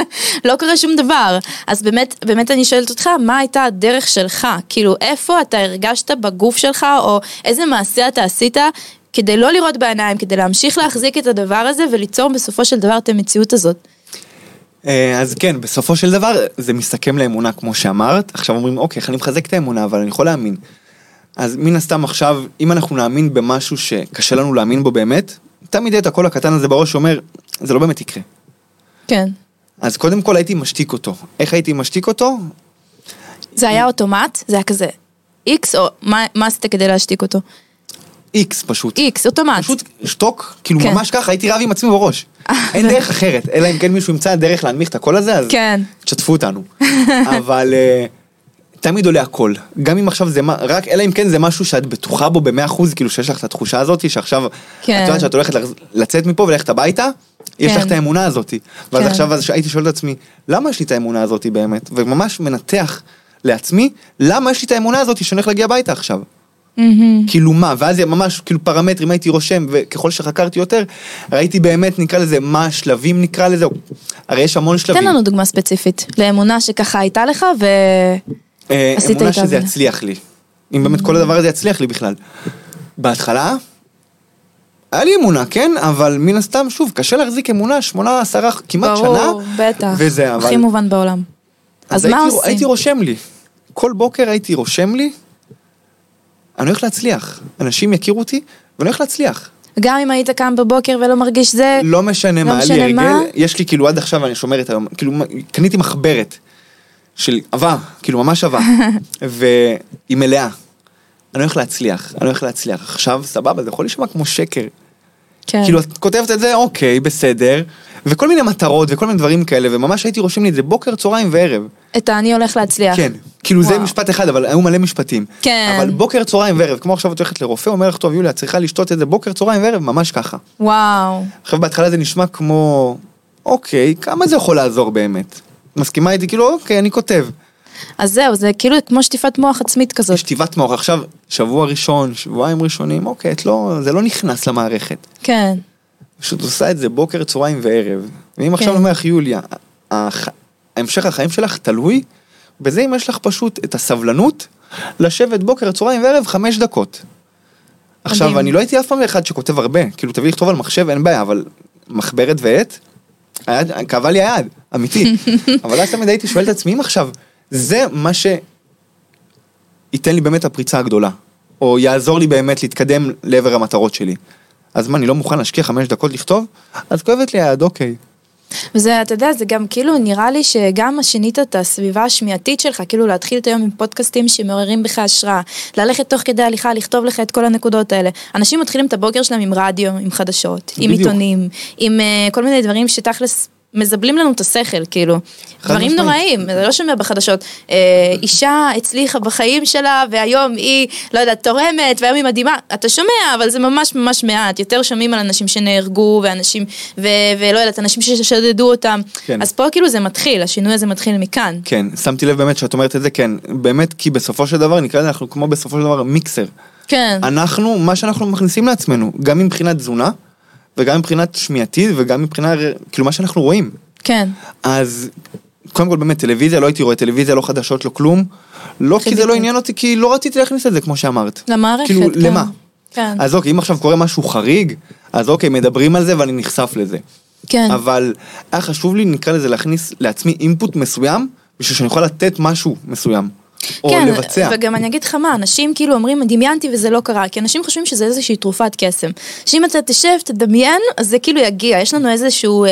לא קורה שום דבר. אז באמת, באמת אני שואלת אותך, מה הייתה הדרך שלך? כאילו, איפה אתה הרגשת בגוף שלך, או איזה מעשה אתה עשית כדי לא לראות בעיניים, כדי להמשיך להחזיק את הדבר הזה וליצור בסופו של דבר את המציאות הזאת? אה, אז כן, בסופו של דבר זה מסתכם לאמונה כמו שאמרת. עכשיו אומרים, אוקיי, איך אני מחזק את האמונה, אבל אני יכול להאמין. אז מן הסתם עכשיו, אם אנחנו נאמין במשהו שקשה לנו להאמין בו באמת, תמיד את הקול הקטן הזה בראש שאומר, זה לא באמת יקרה. כן. אז קודם כל הייתי משתיק אותו. איך הייתי משתיק אותו? זה היה אוטומט? זה היה כזה איקס, או מה, מה עשית כדי להשתיק אותו? איקס פשוט. איקס, אוטומט. פשוט שתוק, כאילו כן. ממש ככה, הייתי רב עם עצמי בראש. אין דרך אחרת, אלא אם כן מישהו ימצא דרך להנמיך את הקול הזה, אז כן. תשתפו אותנו. אבל אה, תמיד עולה הקול. גם אם עכשיו זה מה, רק אלא אם כן זה משהו שאת בטוחה בו במאה אחוז, כאילו שיש לך את התחושה הזאת, שעכשיו, כן. את יודעת שאת הולכת לצאת מפה וללכת הביתה, יש כן. לך את האמונה הזאת. ואז כן. עכשיו אז הייתי שואל את עצמי, למה יש לי את האמונה הזאת באמת? וממש מנתח לעצמי, למה יש לי את האמונה הזאת שאני הולך להגיע הביתה עכשיו? כאילו מה, ואז ממש כאילו פרמטרים הייתי רושם, וככל שחקרתי יותר, ראיתי באמת, נקרא לזה, מה השלבים נקרא לזה, הרי יש המון שלבים. תן לנו דוגמה ספציפית לאמונה שככה הייתה לך ו... אה, עשית אמונה איתה שזה. יצליח לי. אם באמת כל הדבר הזה יצליח לי בכלל. בהתחלה, היה לי אמונה, כן, אבל מן הסתם, שוב, קשה להחזיק אמונה, שמונה, עשרה, כמעט שנה. ברור, בטח. וזה, אבל... הכי מובן בעולם. אז מה הייתי, עושים? הייתי רושם לי. כל בוקר הייתי רושם לי, אני הולך להצליח. אנשים יכירו אותי, ואני הולך להצליח. גם אם היית קם בבוקר ולא מרגיש זה... לא משנה לא מה, היה לי משנה הרגל, מה. יש לי כאילו עד עכשיו אני שומרת היום, כאילו קניתי מחברת של עבה, כאילו ממש עבה, והיא מלאה. אני הולך להצליח, אני הולך להצליח. עכשיו, סבבה, זה יכול להישמע כמו שקר. כן. כאילו, את כותבת את זה, אוקיי, בסדר, וכל מיני מטרות וכל מיני דברים כאלה, וממש הייתי רושם לי את זה בוקר, צהריים וערב. את האני הולך להצליח. כן, כאילו זה וואו. משפט אחד, אבל היו מלא משפטים. כן. אבל בוקר, צהריים וערב, כמו עכשיו את הולכת לרופא, אומר לך, טוב, יוליה, את צריכה לשתות את זה בוקר, צהריים וערב, ממש ככה. וואו. עכשיו בהתחלה זה נשמע כמו, אוקיי, כמה זה יכול לעזור באמת? מסכימה איתי? כאילו, אוקיי, אני כותב. אז זהו, זה כאילו כמו שטיפת מוח עצמית כזאת. יש שטיבת מוח. עכשיו, שבוע ראשון, שבועיים ראשונים, אוקיי, את לא, זה לא נכנס למערכת. כן. פשוט עושה את זה בוקר, צהריים וערב. ואם עכשיו כן. אני אומר לך, יוליה, הח- המשך החיים שלך תלוי בזה אם יש לך פשוט את הסבלנות לשבת בוקר, צהריים וערב חמש דקות. עכשיו, מדהים. אני לא הייתי אף פעם אחד שכותב הרבה, כאילו תביא לכתוב על מחשב, אין בעיה, אבל מחברת ועט, היד- כאבה לי היד, אמיתי. אבל אז תמיד הייתי שואל את עצמי, אם עכשיו, זה מה שייתן לי באמת הפריצה הגדולה, או יעזור לי באמת להתקדם לעבר המטרות שלי. אז מה, אני לא מוכן להשקיע חמש דקות לכתוב? אז כואבת לי היד, אוקיי. וזה, אתה יודע, זה גם כאילו נראה לי שגם שינית את הסביבה השמיעתית שלך, כאילו להתחיל את היום עם פודקאסטים שמעוררים בך השראה, ללכת תוך כדי הליכה, לכתוב לך את כל הנקודות האלה. אנשים מתחילים את הבוקר שלהם עם רדיו, עם חדשות, עם בדיוק. עיתונים, עם uh, כל מיני דברים שתכלס... מזבלים לנו את השכל, כאילו. דברים. נוראים, זה לא שומע בחדשות. אה, אישה הצליחה בחיים שלה, והיום היא, לא יודעת, תורמת, והיום היא מדהימה. אתה שומע, אבל זה ממש ממש מעט. יותר שומעים על אנשים שנהרגו, ואנשים, ו- ולא יודעת, אנשים ששדדו אותם. כן. אז פה כאילו זה מתחיל, השינוי הזה מתחיל מכאן. כן, שמתי לב באמת שאת אומרת את זה, כן. באמת, כי בסופו של דבר, נקרא לזה, אנחנו כמו בסופו של דבר מיקסר. כן, אנחנו, מה שאנחנו מכניסים לעצמנו, גם מבחינת תזונה, וגם מבחינת שמיעתית, וגם מבחינת, כאילו, מה שאנחנו רואים. כן. אז קודם כל באמת טלוויזיה, לא הייתי רואה טלוויזיה, לא חדשות, לא כלום. לא כי זה. לא עניין אותי, כי לא רציתי להכניס את זה, כמו שאמרת. למערכת, כאילו, כן. למה? כן. אז אוקיי, אם עכשיו קורה משהו חריג, אז אוקיי, מדברים על זה ואני נחשף לזה. כן. אבל היה חשוב לי, נקרא לזה, להכניס לעצמי אינפוט מסוים, בשביל שאני יכול לתת משהו מסוים. או כן, לבצע. וגם אני אגיד לך מה, אנשים כאילו אומרים, דמיינתי וזה לא קרה, כי אנשים חושבים שזה איזושהי תרופת קסם. שאם אתה תשב, תדמיין, אז זה כאילו יגיע. יש לנו איזשהו, אה,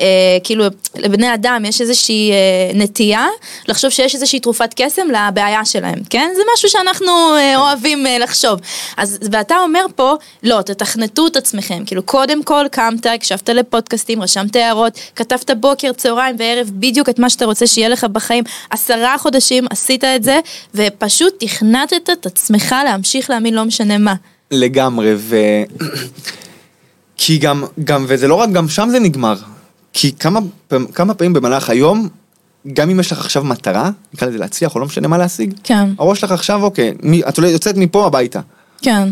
אה, כאילו, לבני אדם יש איזושהי אה, נטייה לחשוב שיש איזושהי תרופת קסם לבעיה שלהם, כן? זה משהו שאנחנו אה, אוהבים אה, לחשוב. אז, ואתה אומר פה, לא, תתכנתו את עצמכם. כאילו, קודם כל קמת, הקשבת לפודקאסטים, רשמת הערות, כתבת בוקר, צהריים וערב בדיוק את מה שאתה רוצה שיהיה לך בחיים. עשרה חודשים עשית את זה, ופשוט תכנתת את עצמך להמשיך להאמין לא משנה מה. לגמרי, ו... כי גם, גם, וזה לא רק, גם שם זה נגמר. כי כמה, כמה פעמים במהלך היום, גם אם יש לך עכשיו מטרה, נקרא לזה להצליח או לא משנה מה להשיג, כן, הראש שלך עכשיו, אוקיי, מי- את יוצאת מפה הביתה. כן,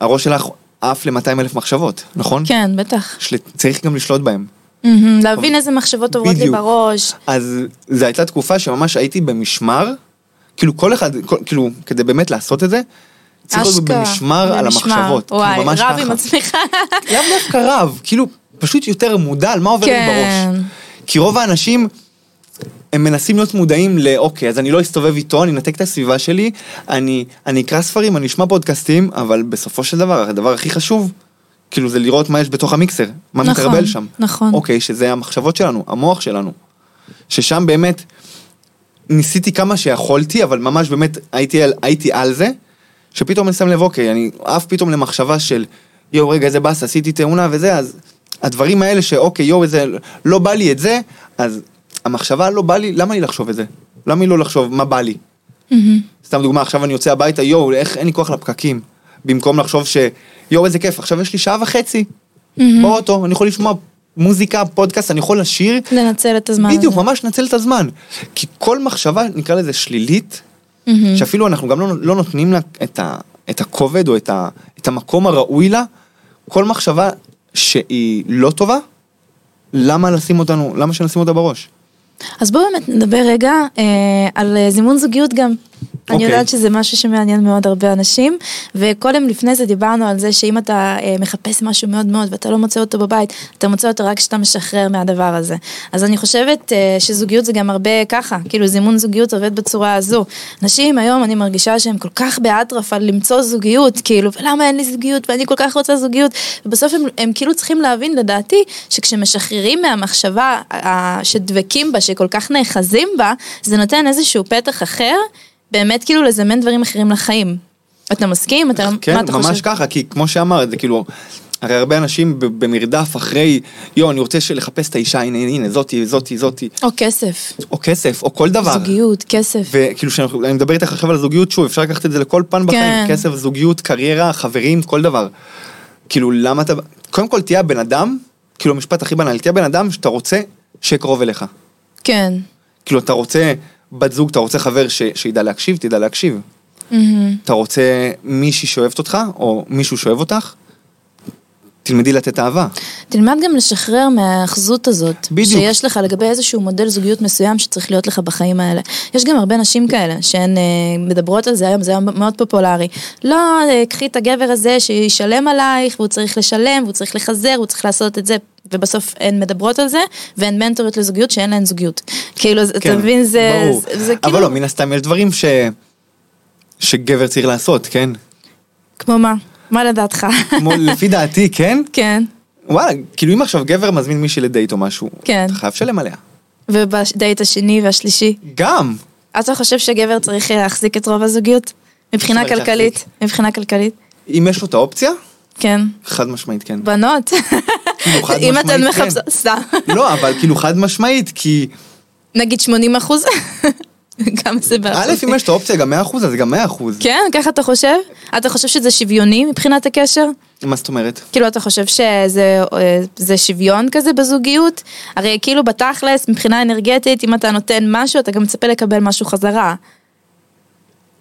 הראש שלך עף ל-200 אלף מחשבות, נכון? כן, בטח. של... צריך גם לשלוט בהם. מהמם, להבין איזה מחשבות עוברות לי. בראש. אז זו הייתה תקופה שממש הייתי במשמר, כאילו כל אחד, כל, כאילו, כדי באמת לעשות את זה, צריך להיות. במשמר על. המחשבות. כאילו, וואי, ממש רב ככה. עם עצמך. לאו דווקא רב, כאילו, פשוט יותר מודע על מה עובר לי כן. בראש. כי רוב האנשים, הם מנסים להיות מודעים לאוקיי, אז אני לא אסתובב איתו, אני אנתק את הסביבה שלי, אני, אני אקרא ספרים, אני אשמע פודקאסטים, אבל בסופו של דבר, הדבר הכי חשוב, כאילו זה לראות מה יש בתוך המיקסר, מה נכון, מתרבל שם. נכון. אוקיי, שזה המחשבות שלנו, המוח שלנו. ששם באמת ניסיתי כמה שיכולתי, אבל ממש באמת הייתי על, הייתי על זה, שפתאום אני שם לב, אוקיי, אני עף פתאום למחשבה של, יואו, רגע, איזה באס, עשיתי תאונה וזה, אז הדברים האלה שאוקיי, יואו, איזה, לא בא לי את זה, אז המחשבה לא בא לי, למה לי לחשוב את זה? למה לי לא לחשוב מה בא לי? מהמם. סתם דוגמה, עכשיו אני יוצא הביתה, יואו, איך אין לי כוח לפקקים. במקום לחשוב ש... יואו, איזה כיף, עכשיו יש לי שעה וחצי באוטו, אני יכול לשמוע מוזיקה, פודקאסט, אני יכול לשיר. לנצל את הזמן הזה. בדיוק, ממש נצל את הזמן. כי כל מחשבה, נקרא לזה שלילית, מהמם. שאפילו אנחנו גם לא, לא נותנים לה את, ה, את הכובד או את, ה, את המקום הראוי לה, כל מחשבה שהיא לא טובה, למה לשים אותנו, למה שנשים אותה בראש? אז בואו באמת נדבר רגע אה, על אה, זימון זוגיות גם. אני אוקיי. יודעת שזה משהו שמעניין מאוד הרבה אנשים, וקודם לפני זה דיברנו על זה שאם אתה אה, מחפש משהו מאוד מאוד ואתה לא מוצא אותו בבית, אתה מוצא אותו רק כשאתה משחרר מהדבר הזה. אז אני חושבת אה, שזוגיות זה גם הרבה ככה, כאילו זימון זוגיות עובד בצורה הזו. נשים היום אני מרגישה שהם כל כך באטרף על למצוא זוגיות, כאילו, ולמה אין לי זוגיות ואני כל כך רוצה זוגיות, ובסוף הם, הם כאילו צריכים להבין לדעתי, שכשמשחררים מהמחשבה שדבקים בה, שכל כך נאחזים בה, זה נותן איזשהו פתח אחר, באמת כאילו לזמן דברים אחרים לחיים. אתה מסכים? אתה, כן, מה אתה ממש חושב? ככה, כי כמו שאמרת, זה כאילו, הרי הרבה אנשים במרדף אחרי, יואו, אני רוצה לחפש את האישה, הנה, הנה, זאתי, זאתי, זאתי, או כסף, או כסף, או כל דבר. זוגיות, כסף. וכאילו, שאנחנו- אני מדבר איתך עכשיו על זוגיות, שוב, אפשר לקחת את זה לכל פן בחיים, כן. כסף, זוגיות, קריירה, חברים, כל דבר. כאילו, למה אתה... קודם כל, תהיה הבן אדם, כאילו, המשפט הכי בנאלי, תהיה בן אדם שאתה רוצה שיהיה קרוב אליך. כן. כאילו, אתה רוצה בת זוג, אתה רוצה חבר ש... שידע להקשיב, תדע להקשיב. מהמם. אתה רוצה מישהי שאוהבת אותך, או מישהו שאוהב אותך, תלמדי לתת אהבה. תלמד גם לשחרר מהאחזות הזאת. בדיוק. שיש לך לגבי איזשהו מודל זוגיות מסוים שצריך להיות לך בחיים האלה. יש גם הרבה נשים כאלה שהן אה, מדברות על זה היום, זה היום מאוד פופולרי. לא, אה, קחי את הגבר הזה שישלם עלייך, והוא צריך לשלם, והוא צריך לחזר, הוא צריך לעשות את זה. ובסוף הן מדברות על זה, והן מנטוריות לזוגיות שאין להן זוגיות. כאילו, אתה כן, מבין, זה, ברור. זה, זה כאילו... אבל לא, מן הסתם יש דברים ש... שגבר צריך לעשות, כן? כמו מה? מה לדעתך? כמו לפי דעתי, כן? כן, וואלה, כאילו אם עכשיו גבר מזמין מישהי לדייט או משהו, כן. אתה חייב לשלם עליה. ובדייט השני והשלישי. גם. אתה חושב שגבר צריך להחזיק את רוב הזוגיות? מבחינה כלכלית. מבחינה כלכלית. אם יש לו את האופציה, כן. חד משמעית כן. בנות. כאילו, חד אם אתן משמעית, כן. מחפשות, סתם. לא, אבל כאילו חד משמעית, כי נגיד 80 אחוז? כמה זה א', באחוזים? אם יש את האופציה גם 100%, אז גם 100%. כן, ככה אתה חושב? אתה חושב שזה שוויוני מבחינת הקשר? מה זאת אומרת? כאילו, אתה חושב שזה אה, שוויון כזה בזוגיות? הרי כאילו בתכלס, מבחינה אנרגטית, אם אתה נותן משהו, אתה גם מצפה לקבל משהו חזרה.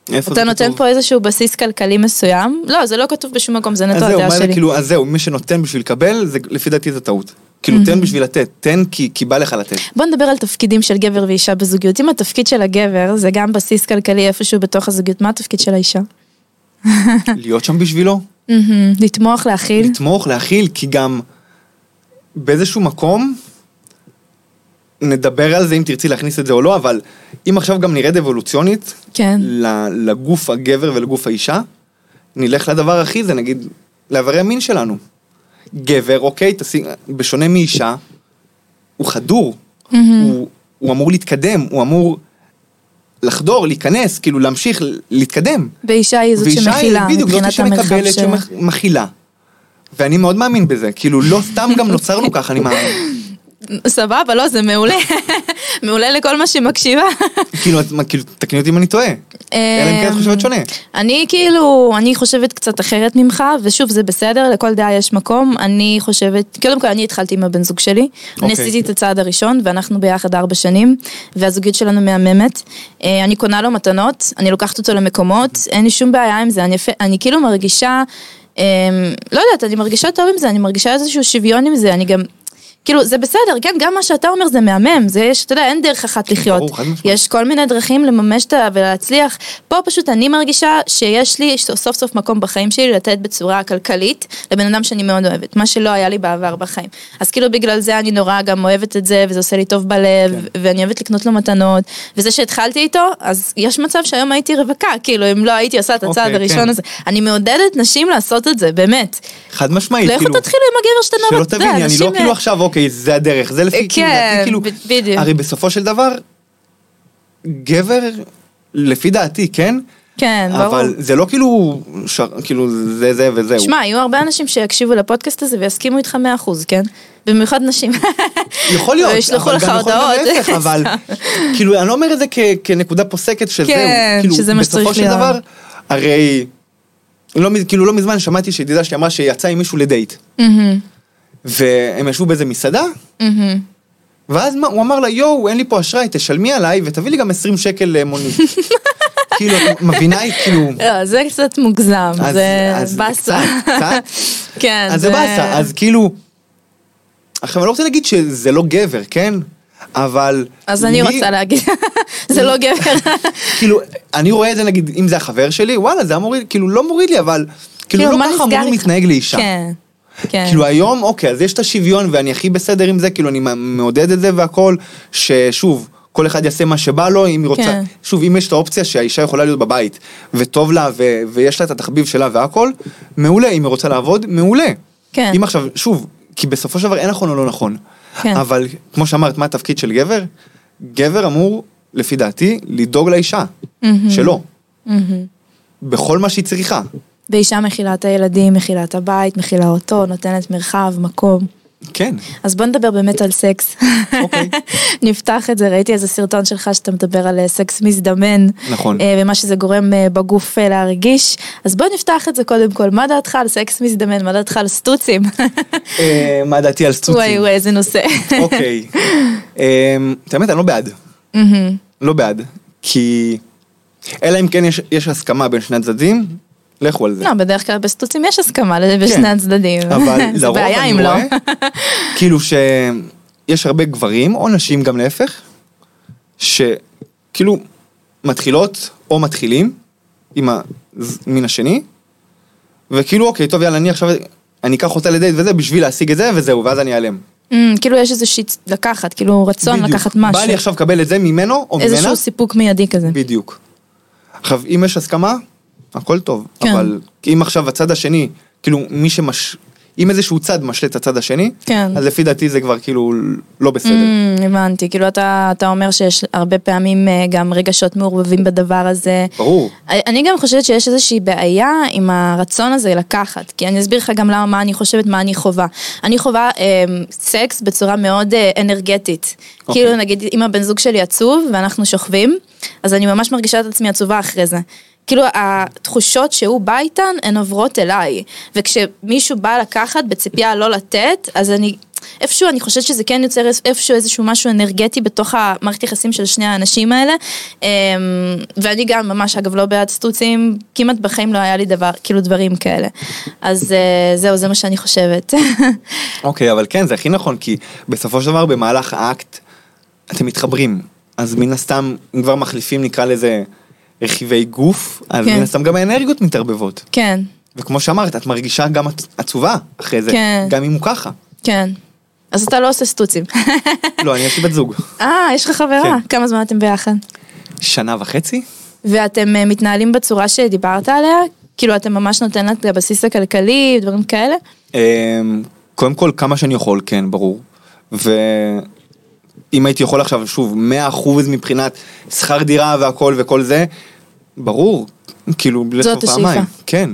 אתה נותן? פה איזשהו בסיס כלכלי מסוים? לא, זה לא כתוב בשום מקום, זה נטו הדעה שלי. כאילו, אז זהו, מי שנותן בשביל לקבל, זה לפי דעתי זה טעות. כאילו, תן בשביל לתת, תן כי כי בא לך לתת. בוא נדבר על תפקידים של גבר ואישה בזוגיות. אם התפקיד של הגבר זה גם בסיס כלכלי איפשהו בתוך הזוגיות, מה התפקיד של האישה? להיות שם בשבילו, מהמם, לתמוך, להכיל. לתמוך, להכיל, כי גם באיזשהו מקום, נדבר על זה אם תרצי להכניס את זה או לא, אבל אם עכשיו גם נרד אבולוציונית, כן. לגוף הגבר ולגוף האישה, נלך לדבר הכי זה נגיד, לאיברי המין שלנו. גבר, אוקיי, תשים, בשונה מאישה, הוא חדור, הוא, הוא אמור להתקדם, הוא אמור לחדור, להיכנס, כאילו להמשיך, להתקדם. ואישה היא זאת ואישה שמכילה היא בדיוק זאת שמקבלת. שמכילה. ואני מאוד מאמין בזה, כאילו לא סתם גם נוצרנו ככה, אני מאמין. סבבה, לא, זה מעולה. מעולה לכל מה שמקשיבה. כאילו, כאילו, תקני אותי אם אני טועה. אלא אם כן את חושבת שונה. אני כאילו, אני חושבת קצת אחרת ממך, ושוב, זה בסדר, לכל דעה יש מקום. אני חושבת, קודם כל, אני התחלתי עם הבן זוג שלי. אני אוקיי. עשיתי את הצעד הראשון, ואנחנו ביחד ארבע שנים, והזוגיות שלנו מהממת. אה, אני קונה לו מתנות, אני לוקחת אותו למקומות, אין לי שום בעיה עם זה. אני, כאילו מרגישה, אה, לא יודעת, אני מרגישה טוב עם זה, אני מרגישה איזשהו שוויון עם זה, אני גם... כאילו, זה בסדר, כן, גם מה שאתה אומר זה מהמם, זה יש, אתה יודע, אין דרך אחת לחיות. ברור, חד משמעית. יש כל מיני דרכים לממש את ה... ולהצליח. פה פשוט אני מרגישה שיש לי סוף סוף מקום בחיים שלי לתת בצורה כלכלית לבן אדם שאני מאוד אוהבת, מה שלא היה לי בעבר בחיים. אז כאילו בגלל זה אני נורא גם אוהבת את זה, וזה עושה לי טוב בלב, כן. ואני אוהבת לקנות לו מתנות, וזה שהתחלתי איתו, אז יש מצב שהיום הייתי רווקה, כאילו אם לא הייתי עושה את הצעד אוקיי, הראשון כן. הזה. אני מעודדת נשים לעשות את זה, באמת. חד משמעית, לכו כאילו. תתחילו עם הגבר שאתם אוהבת, תביני, אני לא כאילו אה, עכשיו, אוקיי, זה הדרך, זה לפי, כאילו, כן, כאילו, בדיוק. הרי בסופו של דבר, גבר, לפי דעתי, כן? כן, ברור. אבל זה לא כאילו, ש- כאילו, זה זה וזהו. שמע, יהיו הרבה אנשים שיקשיבו לפודקאסט הזה ויסכימו איתך 100%, כן? במיוחד נשים. יכול להיות, וישלחו לך להיות הודעות. אבל כאילו, אני לא אומר את זה כ- כנקודה פוסקת שזהו, כן, כאילו, שזה מה שצריך בסופו של להיות. דבר, הרי, לא, כאילו לא מזמן שמעתי שידידה שלי אמרה שיצאה עם מישהו לדייט, מהמם, והם ישבו באיזה מסעדה, מהמם. ואז מה, הוא אמר לה, יואו, אין לי פה אשראי, תשלמי עליי ותביא לי גם 20 שקל למונית. כאילו, את מבינה, כאילו, לא, זה קצת מוגזם, זה באסה. קצת. כן, אז זה באסה, אז כאילו, עכשיו אני לא רוצה להגיד שזה לא גבר, כן? אבל... אז אני רוצה להגיד, זה לא גבר. כאילו, אני רואה את זה נגיד, אם זה החבר שלי, וואלה, זה היה מוריד, כאילו לא מוריד לי, אבל... כאילו לא מה ככה אמורים? להתנהג לאישה. כן, כן. כאילו היום, אוקיי, אז יש את השוויון ואני הכי בסדר עם זה, כאילו אני מעודד את זה והכל, ששוב, כל אחד יעשה מה שבא לו, אם היא רוצה, כן. שוב, אם יש את האופציה שהאישה יכולה להיות בבית, וטוב לה, ו- ויש לה את התחביב שלה והכל, מעולה, אם היא רוצה לעבוד, מעולה. כן. אם עכשיו, שוב, כי בסופו של דבר אין נכון או לא נכון, כן. אבל כמו שאמרת, מה התפקיד של גבר? גבר אמור, לפי דעתי, לדאוג לאישה, שלו, מהמם. בכל מה שהיא צריכה. ואישה מכילה את הילדים, מכילה את הבית, מכילה אותו, נותנת מרחב, מקום. כן, אז בוא נדבר באמת על סקס. אוקיי. נפתח את זה, ראיתי איזה סרטון שלך שאתה מדבר על אה, סקס מזדמן. נכון. אה, ומה שזה גורם אה, בגוף להרגיש. אז בוא נפתח את זה קודם כל. מה דעתך על סקס מזדמן? מה דעתך על סטוצים? מה דעתי על סטוצים? וואי וואי, איזה נושא. אוקיי. אמ, את האמת, אני לא בעד. לא בעד. כי... אלא אם כן יש, יש הסכמה בין שני הצדדים, לכו על זה. לא, בדרך כלל בסטוצים יש הסכמה בשני הצדדים. כן. אבל זה לרוב אני אם לא. רואה, כאילו שיש הרבה גברים, או נשים גם להפך, שכאילו מתחילות או מתחילים עם המין השני, וכאילו אוקיי, טוב יאללה, אני עכשיו, אני אקח אותה לדייט וזה בשביל להשיג את זה וזהו, ואז אני אעלם. אמ, כאילו יש איזושהי לקחת, כאילו רצון בדיוק. לקחת משהו. בא לי עכשיו לקבל את זה ממנו או ממנה, איזשהו סיפוק מיידי כזה. בדיוק. עכשיו, אם יש הסכמה, הכל טוב. כן. אבל אם עכשיו הצד השני, כאילו, מי שמש... אם איזשהו צד משלה את הצד השני, כן. אז לפי דעתי זה כבר כאילו לא בסדר. אמ, הבנתי, כאילו אתה, אתה אומר שיש הרבה פעמים אה, גם רגשות מעורבבים בדבר הזה. ברור. אני גם חושבת שיש איזושהי בעיה עם הרצון הזה לקחת, כי אני אסביר לך גם למה, מה אני חושבת, מה אני חווה. אני חווה אה, סקס בצורה מאוד אה, אנרגטית. אוקיי. כאילו נגיד אם הבן זוג שלי עצוב ואנחנו שוכבים, אז אני ממש מרגישה את עצמי עצובה אחרי זה. כאילו התחושות שהוא בא איתן הן עוברות אליי, וכשמישהו בא לקחת בציפייה לא לתת, אז אני, איפשהו אני חושבת שזה כן יוצר איפשהו איזשהו משהו אנרגטי בתוך המערכת יחסים של שני האנשים האלה, אמ, ואני גם ממש אגב לא בעד סטוצים, כמעט בחיים לא היה לי דבר, כאילו דברים כאלה, אז אה, זהו, זה מה שאני חושבת. אוקיי, אבל כן, זה הכי נכון, כי בסופו של דבר במהלך האקט אתם מתחברים. אז מן הסתם, אם כבר מחליפים, נקרא לזה רכיבי גוף, אז כן. מן הסתם גם האנרגיות מתערבבות. כן, וכמו שאמרת, את מרגישה גם עצ- עצובה אחרי זה, כן. גם אם הוא ככה. כן. אז אתה לא עושה סטוצים. לא, אני יש לי בת זוג. אה, יש לך חברה? כן. כמה זמן אתם ביחד? שנה וחצי? ואתם אה, מתנהלים בצורה שדיברת עליה? כאילו אתה ממש נותן לה את הבסיס הכלכלי, דברים כאלה? אמ, קודם כל, כמה שאני יכול, כן, ברור. ואם הייתי יכול עכשיו, שוב, 100% מבחינת שכר דירה והכל וכל זה, ברור, כאילו, בלי זאת לחשוב השאיפה. פעמיים. כן.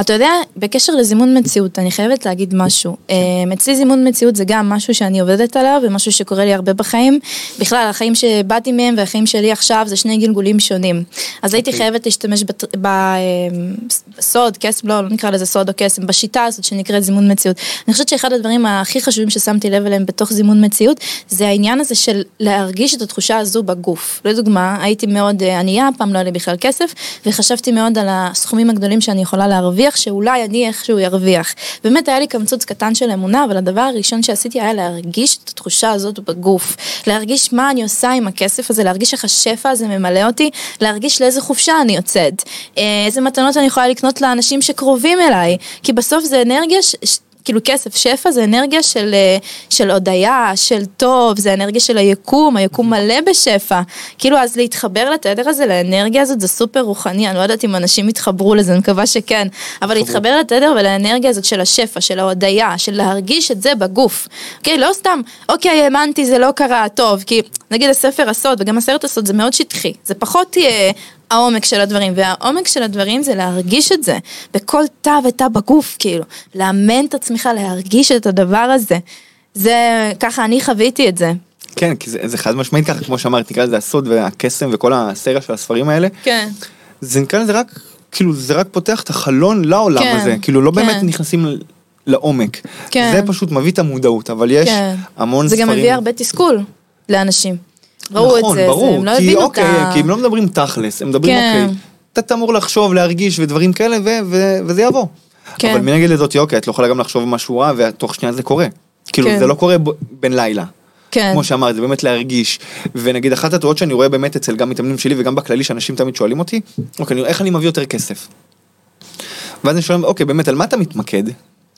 אתה יודע, בקשר לזימון מציאות, אני חייבת להגיד משהו. כן. אה, אצלי זימון מציאות זה גם משהו שאני עובדת עליו, ומשהו שקורה לי הרבה בחיים. בכלל, החיים שבאתי מהם והחיים שלי עכשיו זה שני גלגולים שונים. אז הייתי אוקיי. חייבת להשתמש בת- ב- אה, בסוד, קסם, לא, לא נקרא לזה סוד או קסם, בשיטה הזאת שנקראת זימון מציאות. אני חושבת שאחד הדברים הכי חשובים ששמתי לב אליהם בתוך זימון מציאות, זה העניין הזה של להרגיש את התחושה הזו בגוף. לדוגמה, הייתי מאוד אה, ענייה, פעם לא היה לי בכלל כסף, וחשבתי מאוד על הסכומים הגדולים שאני יכולה להרוויח, שאולי אני איכשהו ארוויח. באמת היה לי קמצוץ קטן של אמונה, אבל הדבר הראשון שעשיתי היה להרגיש את התחושה הזאת בגוף. להרגיש מה אני עושה עם הכסף הזה, להרגיש איך השפע הזה ממלא אותי, להרגיש לאיזה חופשה אני יוצאת. אה, איזה מתנות אני יכולה לקנות לאנשים שקרובים אליי. כי בסוף זה אנרגיה ש... כאילו כסף, שפע זה אנרגיה של, אה, של הודיה, של טוב, זה אנרגיה של היקום, היקום מלא בשפע. כאילו אז להתחבר לתדר הזה, לאנרגיה הזאת, זה סופר רוחני, אני לא יודעת אם אנשים יתחברו לזה, אני מקווה שכן. אבל להתחבר לתדר ולאנרגיה הזאת של השפע, של ההודיה, של להרגיש את זה בגוף. אוקיי, לא סתם, אוקיי, האמנתי, זה לא קרה, טוב, כי נגיד הספר הסוד, וגם הסרט הסוד זה מאוד שטחי, זה פחות אה, העומק של הדברים, והעומק של הדברים זה להרגיש את זה, בכל תא ותא בגוף, כאילו, לאמן את עצמך להרגיש את הדבר הזה. זה, ככה אני חוויתי את זה. כן, כי זה, זה חד משמעית ככה, כמו שאמרת, נקרא לזה הסוד והקסם וכל הסריה של הספרים האלה. כן. זה נקרא לזה רק, כאילו, זה רק פותח את החלון לעולם כן, הזה. כאילו, לא באמת כן. נכנסים ל- לעומק. כן. זה פשוט מביא את המודעות, אבל יש כן. המון זה ספרים. גם מביא הרבה תסכול לאנשים. ראו את נכון, זה, זה, ברור, הם לא הבינו את אוקיי, ה... כי הם לא מדברים תכלס, הם מדברים כן. אוקיי, אתה אמור לחשוב, להרגיש ודברים כאלה, ו- ו- וזה יבוא. כן. אבל מנגד לזאת, אוקיי, את לא יכולה גם לחשוב משהו רע, ותוך שנייה זה קורה. כאילו, כן. זה לא קורה ב- בן לילה. כן. כמו שאמרת, זה באמת להרגיש. ונגיד, אחת הטעויות שאני רואה באמת אצל גם מתאמנים שלי וגם בכללי, שאנשים תמיד שואלים אותי, אוקיי, איך אני מביא יותר כסף? ואז אני שואל, אוקיי, באמת, על מה אתה מתמקד?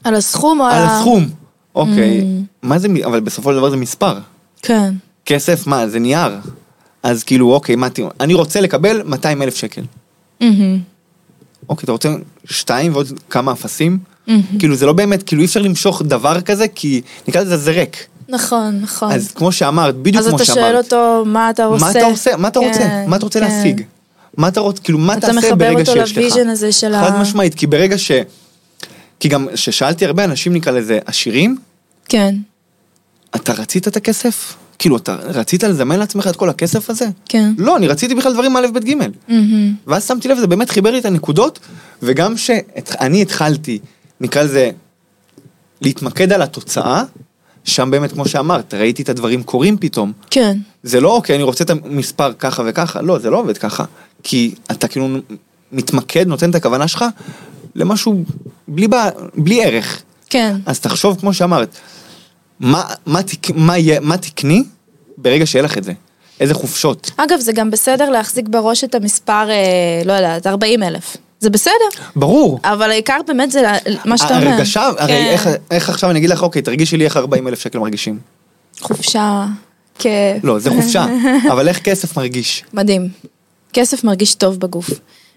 על הסכום או על על. הסכום. אוקיי, Mm. מה זה, אבל בסופו של דבר זה מספר. כן. כסף, מה, זה נייר. אז כאילו, אוקיי, מה, אני רוצה לקבל 200 אלף שקל. אוקיי, אתה רוצה שתיים ועוד כמה אפסים? כאילו, זה לא באמת, כאילו, אי אפשר למשוך דבר כזה, כי נקרא לזה זה ריק. נכון, נכון. אז כמו שאמרת, בדיוק אז כמו אתה שאמרת. שואל אותו מה אתה עושה. מה אתה עושה? מה אתה רוצה? כן, מה אתה רוצה כן. להשיג? מה אתה רוצה, כאילו, מה אתה תעשה מחבר ברגע אותו שיש לך? ל vision הזה של ה- חד משמעית, כי ברגע ש... כי גם כששאלתי הרבה אנשים, נקרא לזה, עשירים, כן, אתה רצית את הכסף? כאילו, אתה רצית לזמן לעצמך את כל הכסף הזה? כן. לא, אני רציתי בכלל דברים א', ב', ג'. מהמם. ואז שמתי לב, זה באמת חיבר לי את הנקודות, וגם שאני התחלתי, נקרא לזה, להתמקד על התוצאה, שם באמת, כמו שאמרת, ראיתי את הדברים קורים פתאום. כן. זה לא, אוקיי, אני רוצה את המספר ככה וככה, לא, זה לא עובד ככה. כי אתה כאילו מתמקד, נותן את הכוונה שלך למשהו בלי, בע- בלי ערך. כן. אז תחשוב, כמו שאמרת, מה, מה, תק, מה, יהיה, מה תקני ברגע שיהיה לך את זה? איזה חופשות? אגב, זה גם בסדר להחזיק בראש את המספר, אה, לא יודעת, 40 אלף. זה בסדר, ברור. אבל העיקר באמת זה מה שאתה אומר. הרגשה, הרי כן. איך, איך עכשיו אני אגיד לך, אוקיי, תרגישי לי איך 40 אלף שקל מרגישים. חופשה, כיף. לא, זה חופשה, אבל איך כסף מרגיש? מדהים. כסף מרגיש טוב בגוף.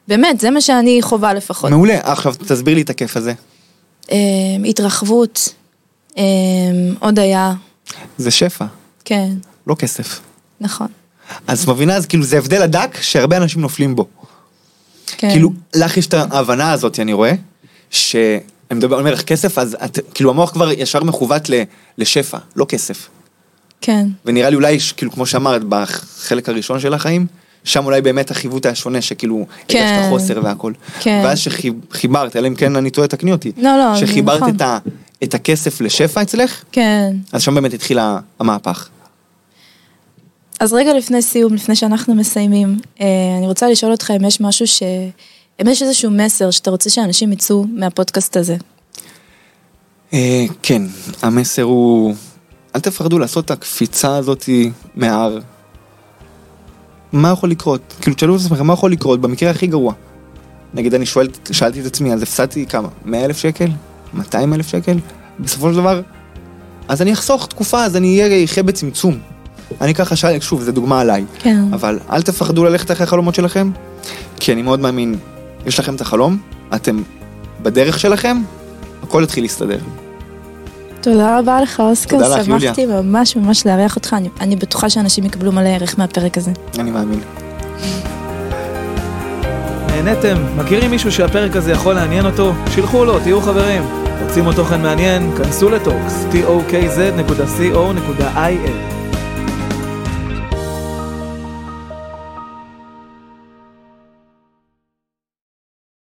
באמת, זה מה שאני חווה לפחות. מעולה, עכשיו תסביר לי את הכיף הזה. אה, התרחבות, אה, הודיה, זה שפע, כן, לא כסף. נכון. אז מבינה, אז כאילו זה הבדל הדק שהרבה אנשים נופלים בו. כן. כאילו, לך יש את ההבנה הזאת, אני רואה, שאני מדבר, אני אומר לך כסף, אז את, כאילו המוח כבר ישר מכוות ל- לשפע, לא כסף. כן, ונראה לי אולי, כאילו, כמו שאמרת, בחלק הראשון של החיים, שם אולי באמת החיווט היה שונה, שכאילו, כן. הרגשת חוסר והכל. כן. ואז שחיברת, אלא אם כן אני טועה, תקני אותי. לא, לא, שחיברת נכון. את, ה, את הכסף לשפע אצלך, כן. אז שם באמת התחיל המהפך. אז רגע לפני סיום, לפני שאנחנו מסיימים, אה, אני רוצה לשאול אותך אם יש משהו ש... אם יש איזשהו מסר שאתה רוצה שאנשים יצאו מהפודקאסט הזה. אה, כן, המסר הוא, אל תפחדו לעשות את הקפיצה הזאת מההר. מה יכול לקרות? כאילו תשאלו את עצמכם, מה יכול לקרות במקרה הכי גרוע? נגיד אני שואל, שאלתי את עצמי, אז הפסדתי כמה? 100 אלף שקל? 200 אלף שקל? בסופו של דבר, אז אני אחסוך תקופה, אז אני אהיה אחיה בצמצום. אני ככה שאל, שוב, זו דוגמה עליי. כן. אבל אל תפחדו ללכת אחרי החלומות שלכם, כי אני מאוד מאמין, יש לכם את החלום, אתם בדרך שלכם, הכל יתחיל להסתדר. תודה רבה לך, אוסקר. תודה לך, יוליה. שמחתי ממש ממש לארח אותך. אני, אני בטוחה שאנשים יקבלו מלא ערך מהפרק הזה. אני מאמין. נהניתם? מכירים מישהו שהפרק הזה יכול לעניין אותו? שילחו לו, תהיו חברים. רוצים עוד תוכן מעניין? כנסו לטוקס, tokz.co.il